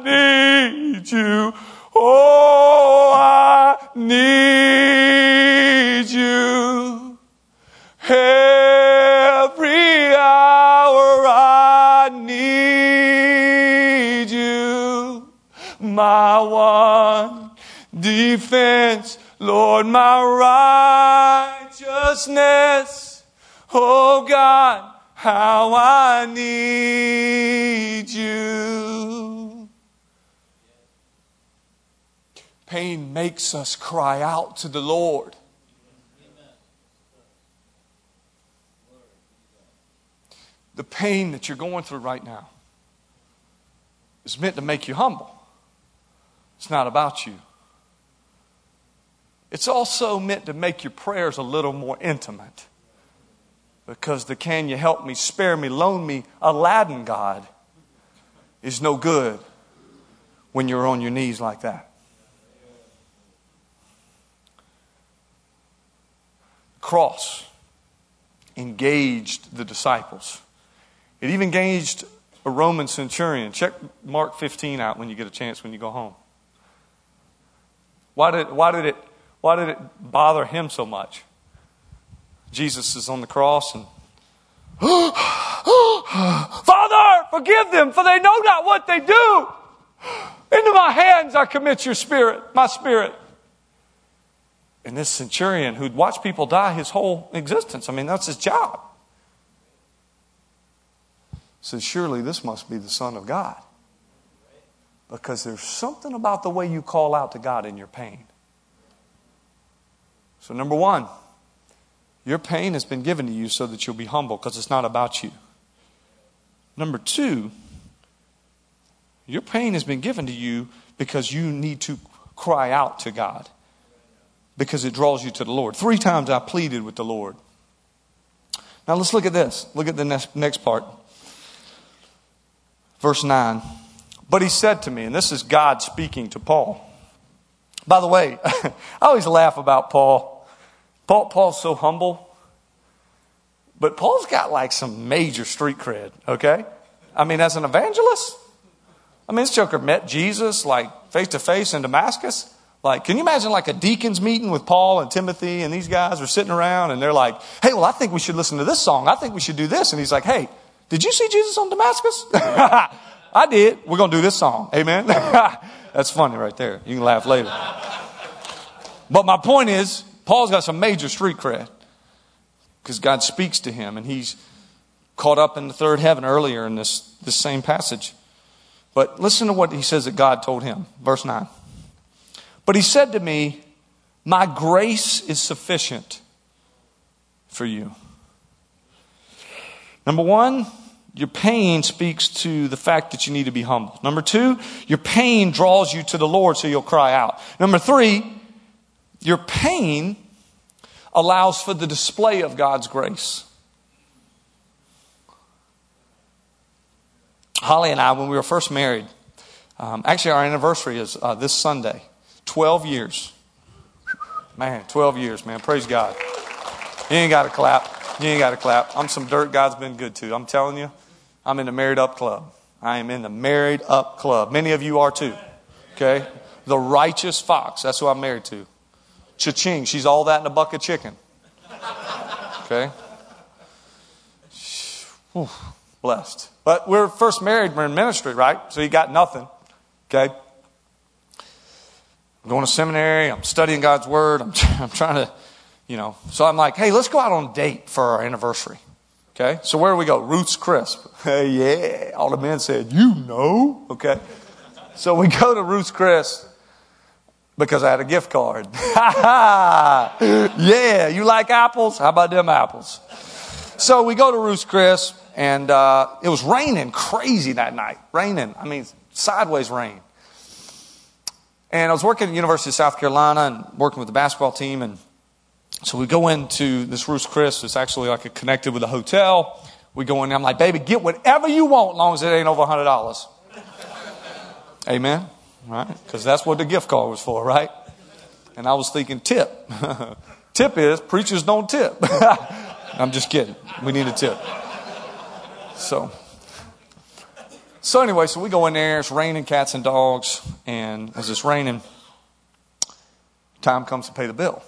need you. Oh, I need you. Every my one defense, Lord, my righteousness. Oh God, how I need you. Pain makes us cry out to the Lord. The pain that you're going through right now is meant to make you humble. It's not about you. It's also meant to make your prayers a little more intimate. Because the can you help me, spare me, loan me Aladdin God is no good when you're on your knees like that. Cross engaged the disciples. It even engaged a Roman centurion. Check Mark 15 out when you get a chance when you go home. Why did, why did, it, why did it bother him so much? Jesus is on the cross and, Father, forgive them, for they know not what they do. Into my hands I commit your spirit, my spirit. And this centurion who'd watched people die his whole existence, I mean, that's his job says, Surely this must be the Son of God. Because there's something about the way you call out to God in your pain. So, number one, your pain has been given to you so that you'll be humble because it's not about you. Number two, your pain has been given to you because you need to cry out to God because it draws you to the Lord. Three times I pleaded with the Lord. Now let's look at this. Look at the next, next part. Verse 9. But he said to me, and this is God speaking to Paul. By the way, I always laugh about Paul. Paul. Paul's so humble. But Paul's got like some major street cred, okay? I mean, as an evangelist, I mean, this joker met Jesus like face to face in Damascus. Like, can you imagine like a deacon's meeting with Paul and Timothy and these guys are sitting around and they're like, hey, well, I think we should listen to this song. I think we should do this. And he's like, hey, did you see Jesus on Damascus? I did. We're going to do this song. Amen. That's funny right there. You can laugh later. But my point is, Paul's got some major street cred because God speaks to him and he's caught up in the third heaven earlier in this, this same passage. But listen to what he says that God told him. Verse 9. But he said to me, My grace is sufficient for you. Number one, your pain speaks to the fact that you need to be humble. Number two, your pain draws you to the Lord so you'll cry out. Number three, your pain allows for the display of God's grace. Holly and I, when we were first married, um, actually, our anniversary is uh, this Sunday 12 years. Man, 12 years, man. Praise God. You ain't got to clap. You ain't got to clap. I'm some dirt God's been good to. I'm telling you, I'm in the married up club. I am in the married up club. Many of you are too. Okay? The righteous fox. That's who I'm married to. Cha-ching. She's all that in a bucket of chicken. Okay? Whew, blessed. But we're first married, we're in ministry, right? So you got nothing. Okay? I'm going to seminary. I'm studying God's word. I'm, I'm trying to you know. So I'm like, hey, let's go out on a date for our anniversary. Okay, so where do we go? Ruth's Chris. Hey, yeah. All the men said, you know. Okay. So we go to Ruth's Chris because I had a gift card. yeah, you like apples? How about them apples? So we go to Ruth's Chris, and uh, it was raining crazy that night. Raining. I mean, sideways rain. And I was working at the University of South Carolina and working with the basketball team, and so we go into this Ruth's Chris. It's actually like a connected with a hotel. We go in there. I'm like, baby, get whatever you want, as long as it ain't over hundred dollars. Amen. Right? Because that's what the gift card was for, right? And I was thinking tip. tip is preachers don't tip. I'm just kidding. We need a tip. So, so anyway, so we go in there. It's raining cats and dogs, and as it's raining, time comes to pay the bill.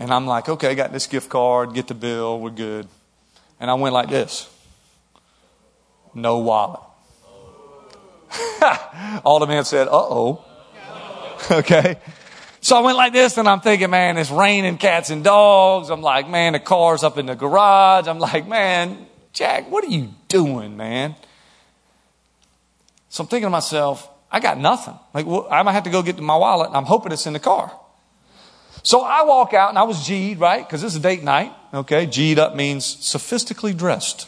And I'm like, okay, got this gift card, get the bill, we're good. And I went like this no wallet. All the men said, uh oh. okay. So I went like this and I'm thinking, man, it's raining cats and dogs. I'm like, man, the car's up in the garage. I'm like, man, Jack, what are you doing, man? So I'm thinking to myself, I got nothing. Like, well, I might have to go get my wallet I'm hoping it's in the car. So I walk out and I was G'd, right? Because this is date night. Okay. G'd up means sophistically dressed.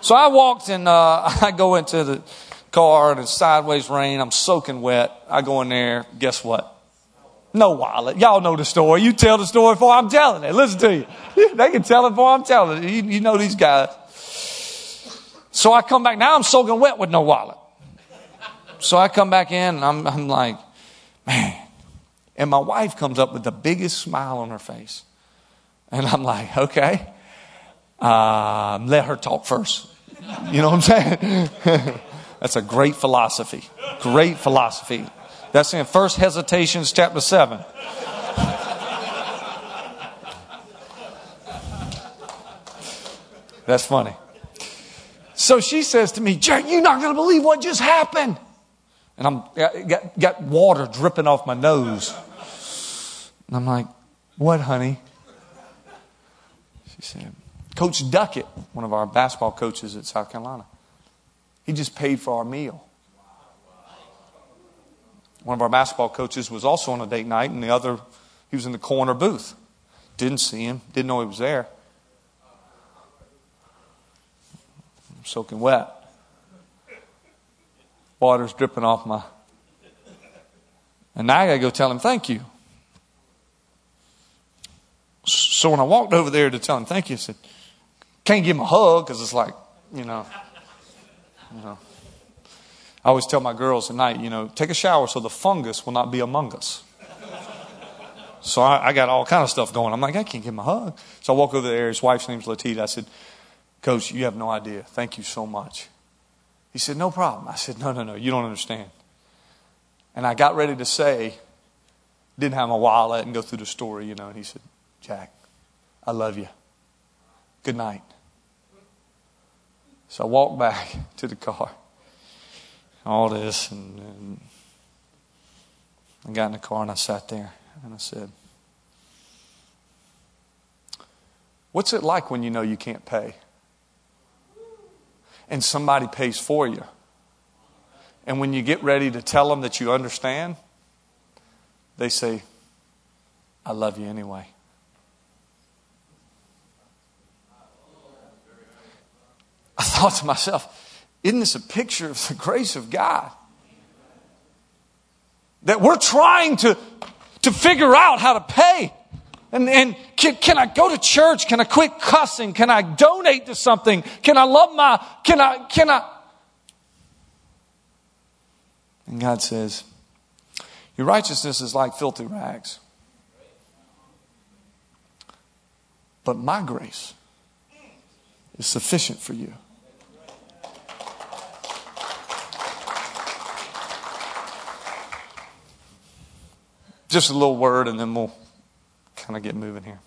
So I walked and uh, I go into the car and it's sideways rain. I'm soaking wet. I go in there. Guess what? No wallet. Y'all know the story. You tell the story before I'm telling it. Listen to you. They can tell it before I'm telling it. You, you know these guys. So I come back. Now I'm soaking wet with no wallet. So I come back in and I'm, I'm like, man. And my wife comes up with the biggest smile on her face. And I'm like, okay, uh, let her talk first. You know what I'm saying? That's a great philosophy. Great philosophy. That's in First Hesitations chapter 7. That's funny. So she says to me, you're not going to believe what just happened. And I'm got, got water dripping off my nose. And I'm like, what, honey? She said, Coach Duckett, one of our basketball coaches at South Carolina, he just paid for our meal. One of our basketball coaches was also on a date night, and the other, he was in the corner booth. Didn't see him, didn't know he was there. I'm soaking wet. Water's dripping off my. And now I got to go tell him thank you. So when I walked over there to tell him thank you, I said, can't give him a hug because it's like, you know, you know. I always tell my girls at night, you know, take a shower so the fungus will not be among us. So I, I, got all kind of stuff going. I'm like, I can't give him a hug. So I walk over there. His wife's name's Latita. I said, Coach, you have no idea. Thank you so much. He said, No problem. I said, No, no, no. You don't understand. And I got ready to say, didn't have my wallet and go through the story, you know. And he said, Jack, I love you. Good night. So I walked back to the car all this. And, and I got in the car and I sat there and I said, What's it like when you know you can't pay? And somebody pays for you. And when you get ready to tell them that you understand, they say, I love you anyway. I thought to myself, isn't this a picture of the grace of God? That we're trying to, to figure out how to pay. And, and can, can I go to church? Can I quit cussing? Can I donate to something? Can I love my, can I, can I? And God says, Your righteousness is like filthy rags. But my grace is sufficient for you. Just a little word, and then we'll kind of get moving here.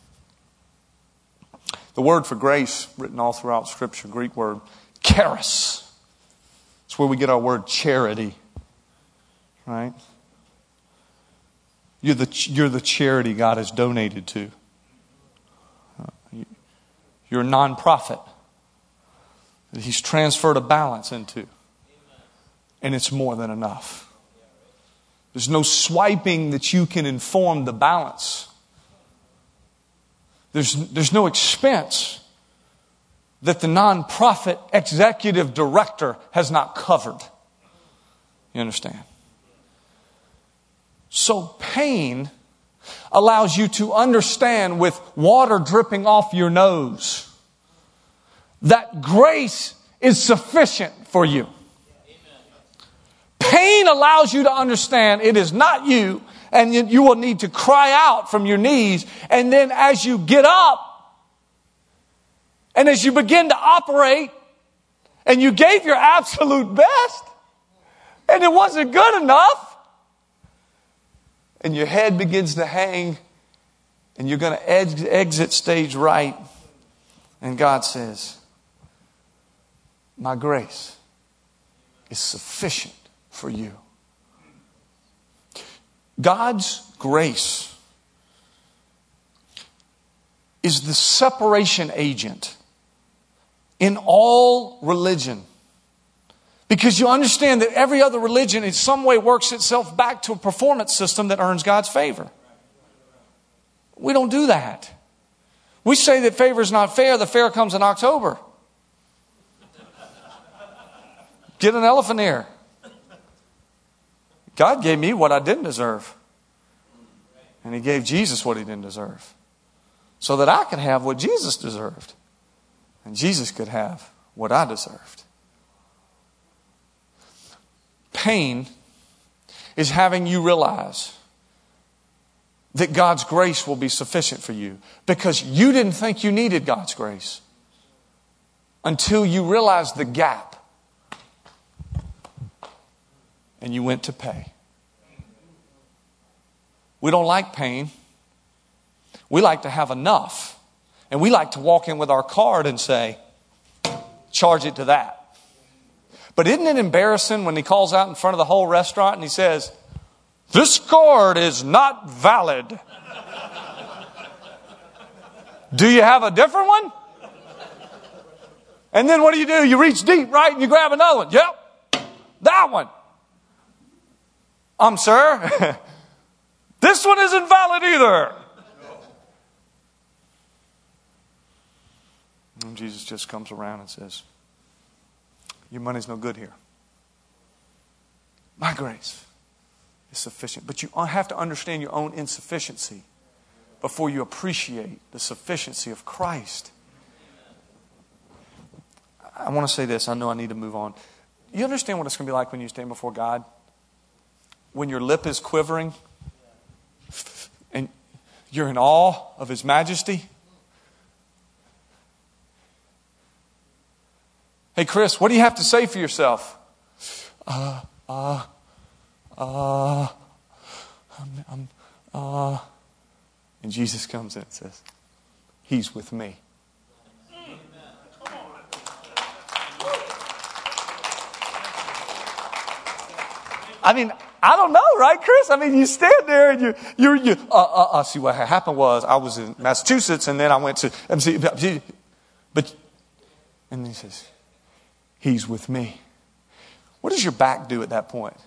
The word for grace, written all throughout Scripture, Greek word, charis. It's where we get our word charity, right? You're the, you're the charity God has donated to. You're a nonprofit that He's transferred a balance into. And it's more than enough. There's no swiping that you can inform the balance. There's, there's no expense that the nonprofit executive director has not covered. You understand? So pain allows you to understand with water dripping off your nose that grace is sufficient for you. Pain allows you to understand it is not you, and you will need to cry out from your knees. And then as you get up, and as you begin to operate, and you gave your absolute best, and it wasn't good enough, and your head begins to hang, and you're going to exit stage right, and God says, My grace is sufficient for you. God's grace is the separation agent in all religion. Because you understand that every other religion in some way works itself back to a performance system that earns God's favor. We don't do that. We say that favor is not fair, the fair comes in October. Get an elephant ear. God gave me what I didn't deserve. And He gave Jesus what He didn't deserve. So that I could have what Jesus deserved. And Jesus could have what I deserved. Pain is having you realize that God's grace will be sufficient for you because you didn't think you needed God's grace until you realized the gap and you went to pay. We don't like pain. We like to have enough. And we like to walk in with our card and say, charge it to that. But isn't it embarrassing when he calls out in front of the whole restaurant and he says, This card is not valid? Do you have a different one? And then what do you do? You reach deep, right? And you grab another one. Yep, that one. Um, sir, this one isn't valid either. And Jesus just comes around and says, Your money's no good here. My grace is sufficient. But you have to understand your own insufficiency before you appreciate the sufficiency of Christ. I want to say this. I know I need to move on. You understand what it's going to be like when you stand before God? When your lip is quivering and you're in awe of His majesty? Hey, Chris, what do you have to say for yourself? Uh, uh, uh, I'm, I'm, uh. And Jesus comes in and says, He's with me. I mean, I don't know, right, Chris? I mean, you stand there and you, you, you, uh, uh, uh. See, what happened was I was in Massachusetts and then I went to MC, but, and he says, He's with me. What does your back do at that point?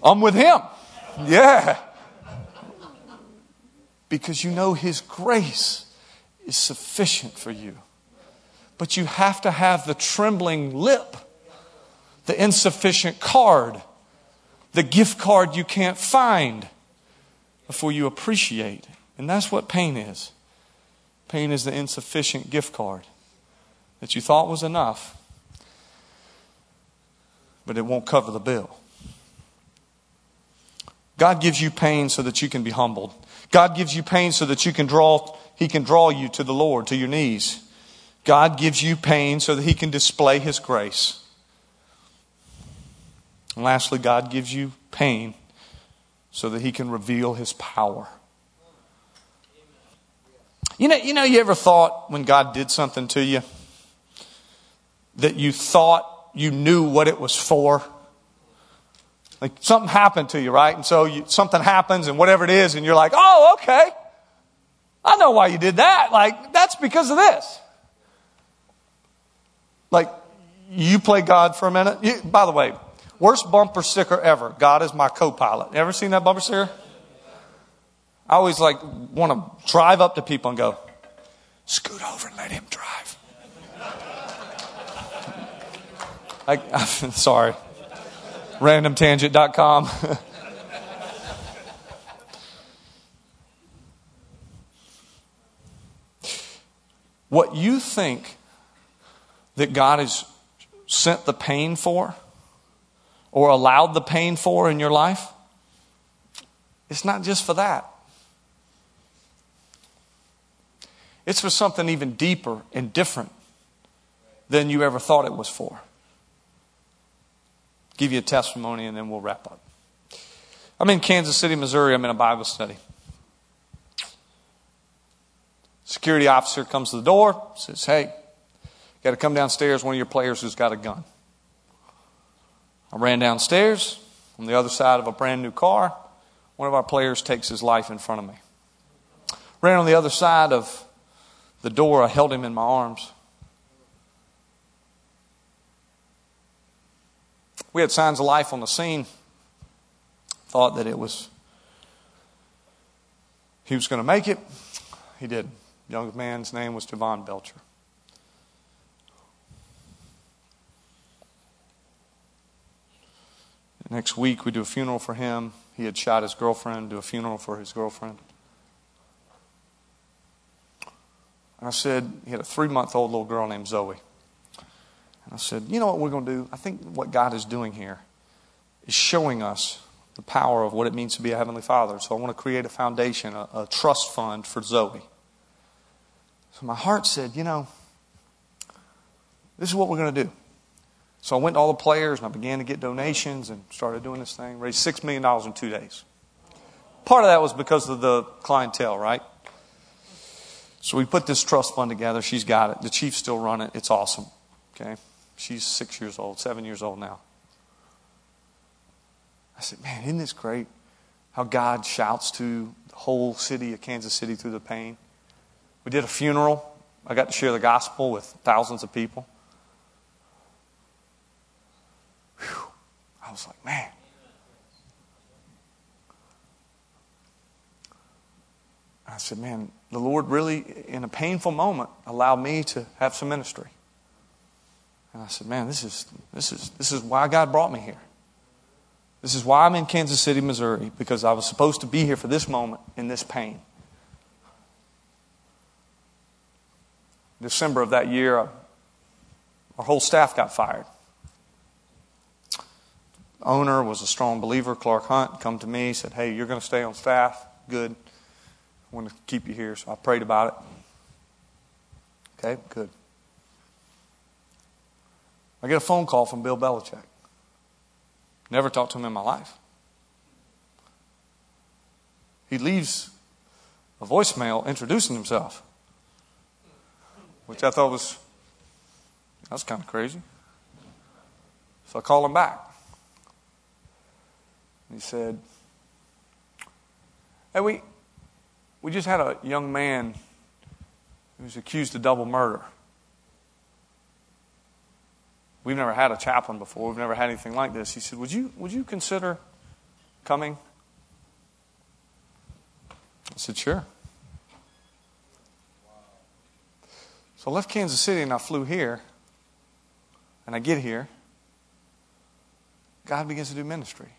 I'm with Him. Yeah. Because you know His grace is sufficient for you. But you have to have the trembling lip, the insufficient card the gift card you can't find before you appreciate. And that's what pain is. Pain is the insufficient gift card that you thought was enough, but it won't cover the bill. God gives you pain so that you can be humbled. God gives you pain so that you can draw, He can draw you to the Lord, to your knees. God gives you pain so that He can display His grace. And lastly, God gives you pain so that He can reveal His power. You know, you know, you ever thought when God did something to you that you thought you knew what it was for? Like something happened to you, right? And so you, something happens and whatever it is, and you're like, oh, okay. I know why you did that. Like, that's because of this. Like, you play God for a minute. You, by the way, Worst bumper sticker ever. God is my co-pilot. Ever seen that bumper sticker? I always like want to drive up to people and go, scoot over and let him drive. I, I'm sorry. Randomtangent.com. what you think that God has sent the pain for or allowed the pain for in your life, it's not just for that. It's for something even deeper and different than you ever thought it was for. Give you a testimony and then we'll wrap up. I'm in Kansas City, Missouri. I'm in a Bible study. Security officer comes to the door, says, Hey, got to come downstairs. One of your players who's got a gun. I ran downstairs on the other side of a brand new car. One of our players takes his life in front of me. Ran on the other side of the door. I held him in my arms. We had signs of life on the scene. Thought that it was, he was going to make it. He did. Young man's name was Jovan Belcher. Next week, we do a funeral for him. He had shot his girlfriend, do a funeral for his girlfriend. And I said, he had a three month old little girl named Zoe. And I said, you know what we're going to do? I think what God is doing here is showing us the power of what it means to be a Heavenly Father. So I want to create a foundation, a, a trust fund for Zoe. So my heart said, you know, this is what we're going to do. So I went to all the players and I began to get donations and started doing this thing. Raised $6 million in two days. Part of that was because of the clientele, right? So we put this trust fund together. She's got it. The chiefs still run it. It's awesome. Okay? She's six years old, seven years old now. I said, man, isn't this great? How God shouts to the whole city of Kansas City through the pain. We did a funeral. I got to share the gospel with thousands of people. Whew. I was like, man. I said, man, the Lord really, in a painful moment, allowed me to have some ministry. And I said, man, this is, this is, this is why God brought me here. This is why I'm in Kansas City, Missouri, because I was supposed to be here for this moment in this pain. December of that year, our whole staff got fired owner was a strong believer, Clark Hunt, come to me, said, Hey, you're going to stay on staff. Good. I want to keep you here. So I prayed about it. Okay, good. I get a phone call from Bill Belichick. Never talked to him in my life. He leaves a voicemail introducing himself, which I thought was that's kind of crazy. So I call him back. He said, Hey, we, we just had a young man who was accused of double murder. We've never had a chaplain before. We've never had anything like this. He said, Would you, would you consider coming? I said, Sure. So I left Kansas City and I flew here. And I get here. God begins to do ministry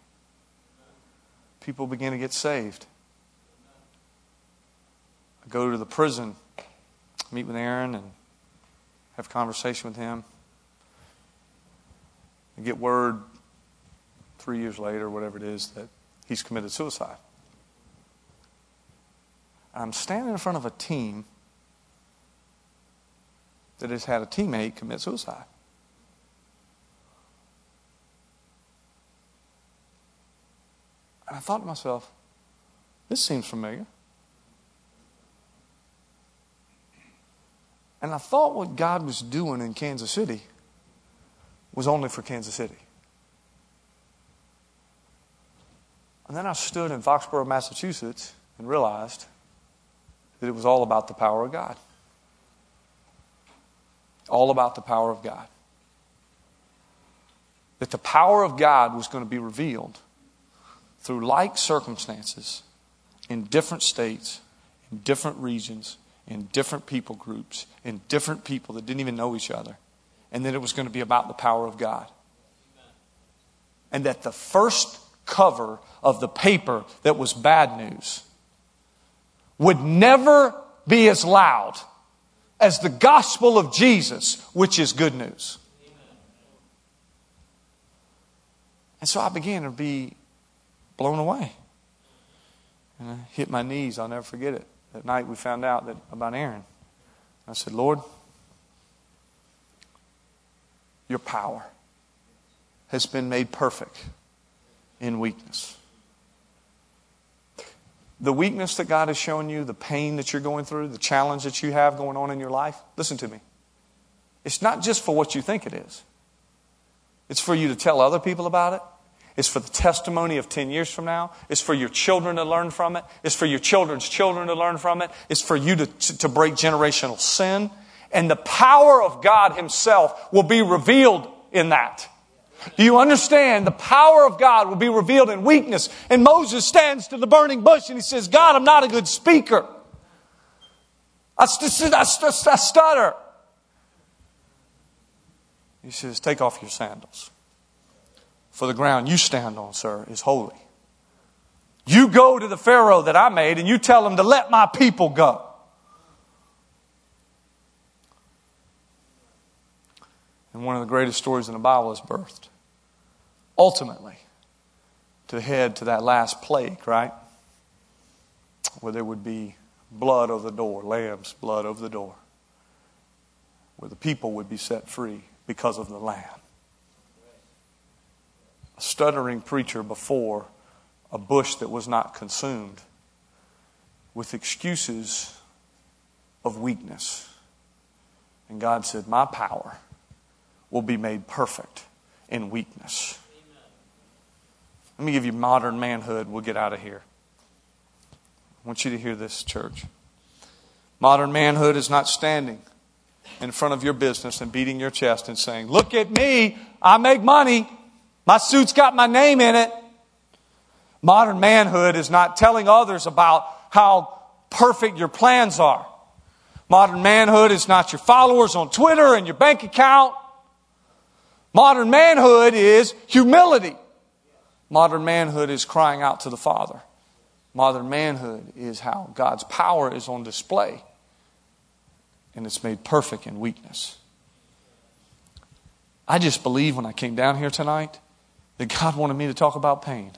people begin to get saved. I go to the prison, meet with Aaron, and have conversation with him. I get word three years later, whatever it is, that he's committed suicide. I'm standing in front of a team that has had a teammate commit suicide. And I thought to myself, this seems familiar. And I thought what God was doing in Kansas City was only for Kansas City. And then I stood in Foxborough, Massachusetts, and realized that it was all about the power of God. All about the power of God. That the power of God was going to be revealed through like circumstances in different states, in different regions, in different people groups, in different people that didn't even know each other. And that it was going to be about the power of God. And that the first cover of the paper that was bad news would never be as loud as the gospel of Jesus, which is good news. And so I began to be blown away. And I hit my knees. I'll never forget it. That night we found out that about Aaron. I said, Lord, your power has been made perfect in weakness. The weakness that God has shown you, the pain that you're going through, the challenge that you have going on in your life, listen to me. It's not just for what you think it is. It's for you to tell other people about it. It's for the testimony of 10 years from now. It's for your children to learn from it. It's for your children's children to learn from it. It's for you to, to, to break generational sin. And the power of God Himself will be revealed in that. Do you understand? The power of God will be revealed in weakness. And Moses stands to the burning bush and he says, God, I'm not a good speaker. I, st- I, st- I stutter. He says, Take off your sandals. For the ground you stand on, sir, is holy. You go to the Pharaoh that I made and you tell him to let my people go. And one of the greatest stories in the Bible is birthed. Ultimately, to head to that last plague, right? Where there would be blood over the door, lamb's blood over the door, where the people would be set free because of the lamb. Stuttering preacher before a bush that was not consumed with excuses of weakness. And God said, My power will be made perfect in weakness. Let me give you modern manhood. We'll get out of here. I want you to hear this, church. Modern manhood is not standing in front of your business and beating your chest and saying, Look at me, I make money, my suit's got my name in it. Modern manhood is not telling others about how perfect your plans are. Modern manhood is not your followers on Twitter and your bank account. Modern manhood is humility. Modern manhood is crying out to the Father. Modern manhood is how God's power is on display and it's made perfect in weakness. I just believe when I came down here tonight that God wanted me to talk about pain.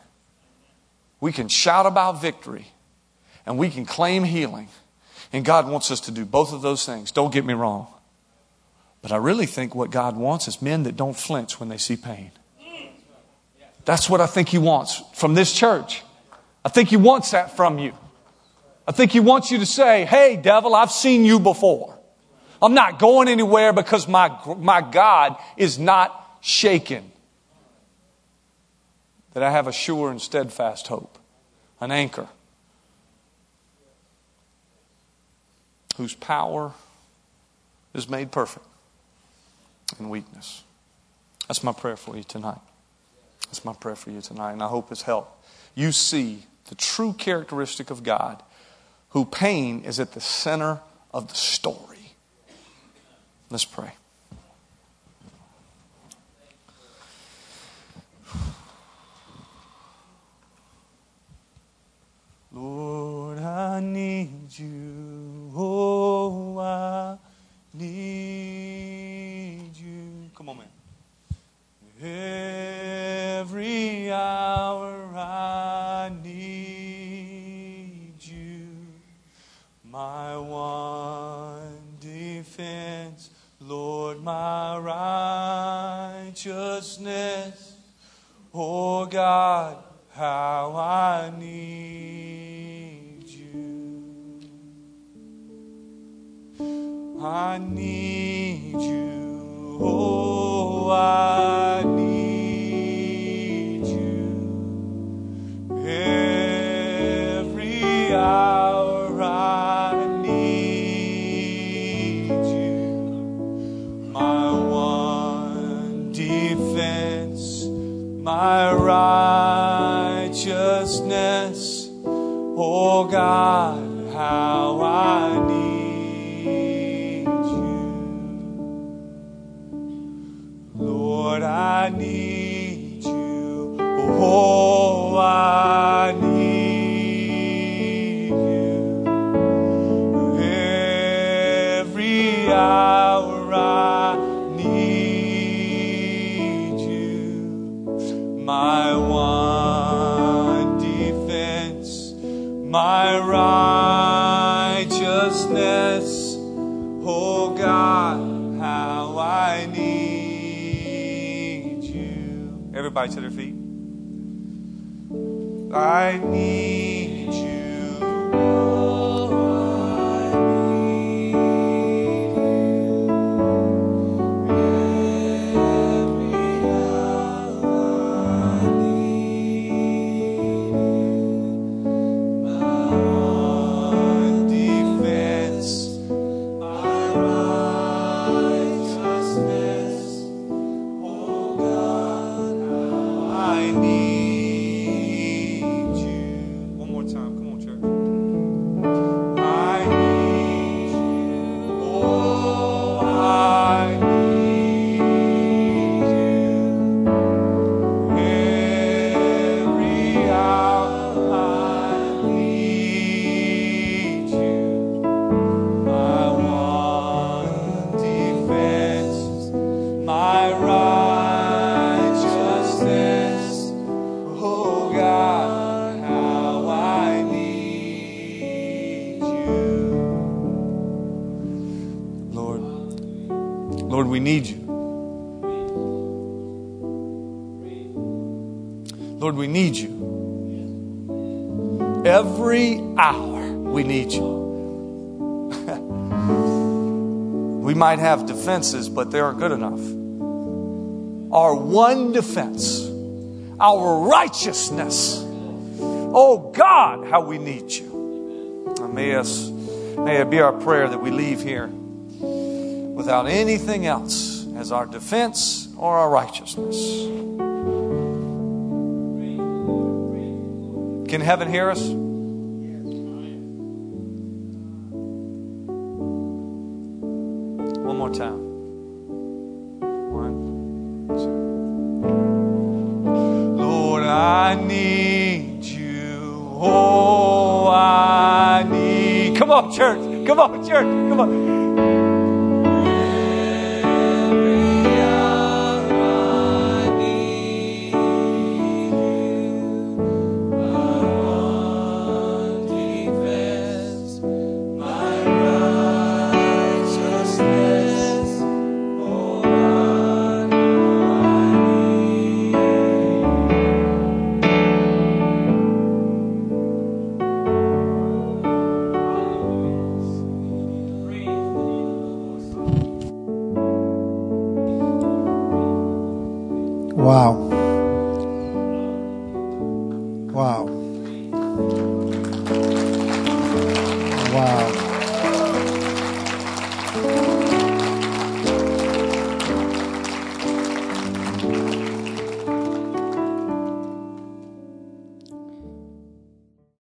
We can shout about victory and we can claim healing. And God wants us to do both of those things. Don't get me wrong. But I really think what God wants is men that don't flinch when they see pain. That's what I think He wants from this church. I think He wants that from you. I think He wants you to say, Hey, devil, I've seen you before. I'm not going anywhere because my, my God is not shaken. That I have a sure and steadfast hope, an anchor whose power is made perfect in weakness. That's my prayer for you tonight. That's my prayer for you tonight, and I hope it's helped. You see the true characteristic of God, who pain is at the center of the story. Let's pray. Lord, I need you. Oh, I need you. Come on, man. Every hour I need you. My one defense, Lord, my righteousness. Oh God, how I need I need you. Oh, I need you. Every hour I need you. My one defense, my righteousness. Oh God, Everybody to their feet. I need defenses, but they aren't good enough. Our one defense, our righteousness. Oh God, how we need you. May, us, may it be our prayer that we leave here without anything else as our defense or our righteousness. Can heaven hear us? Church. Come on, church. Come on.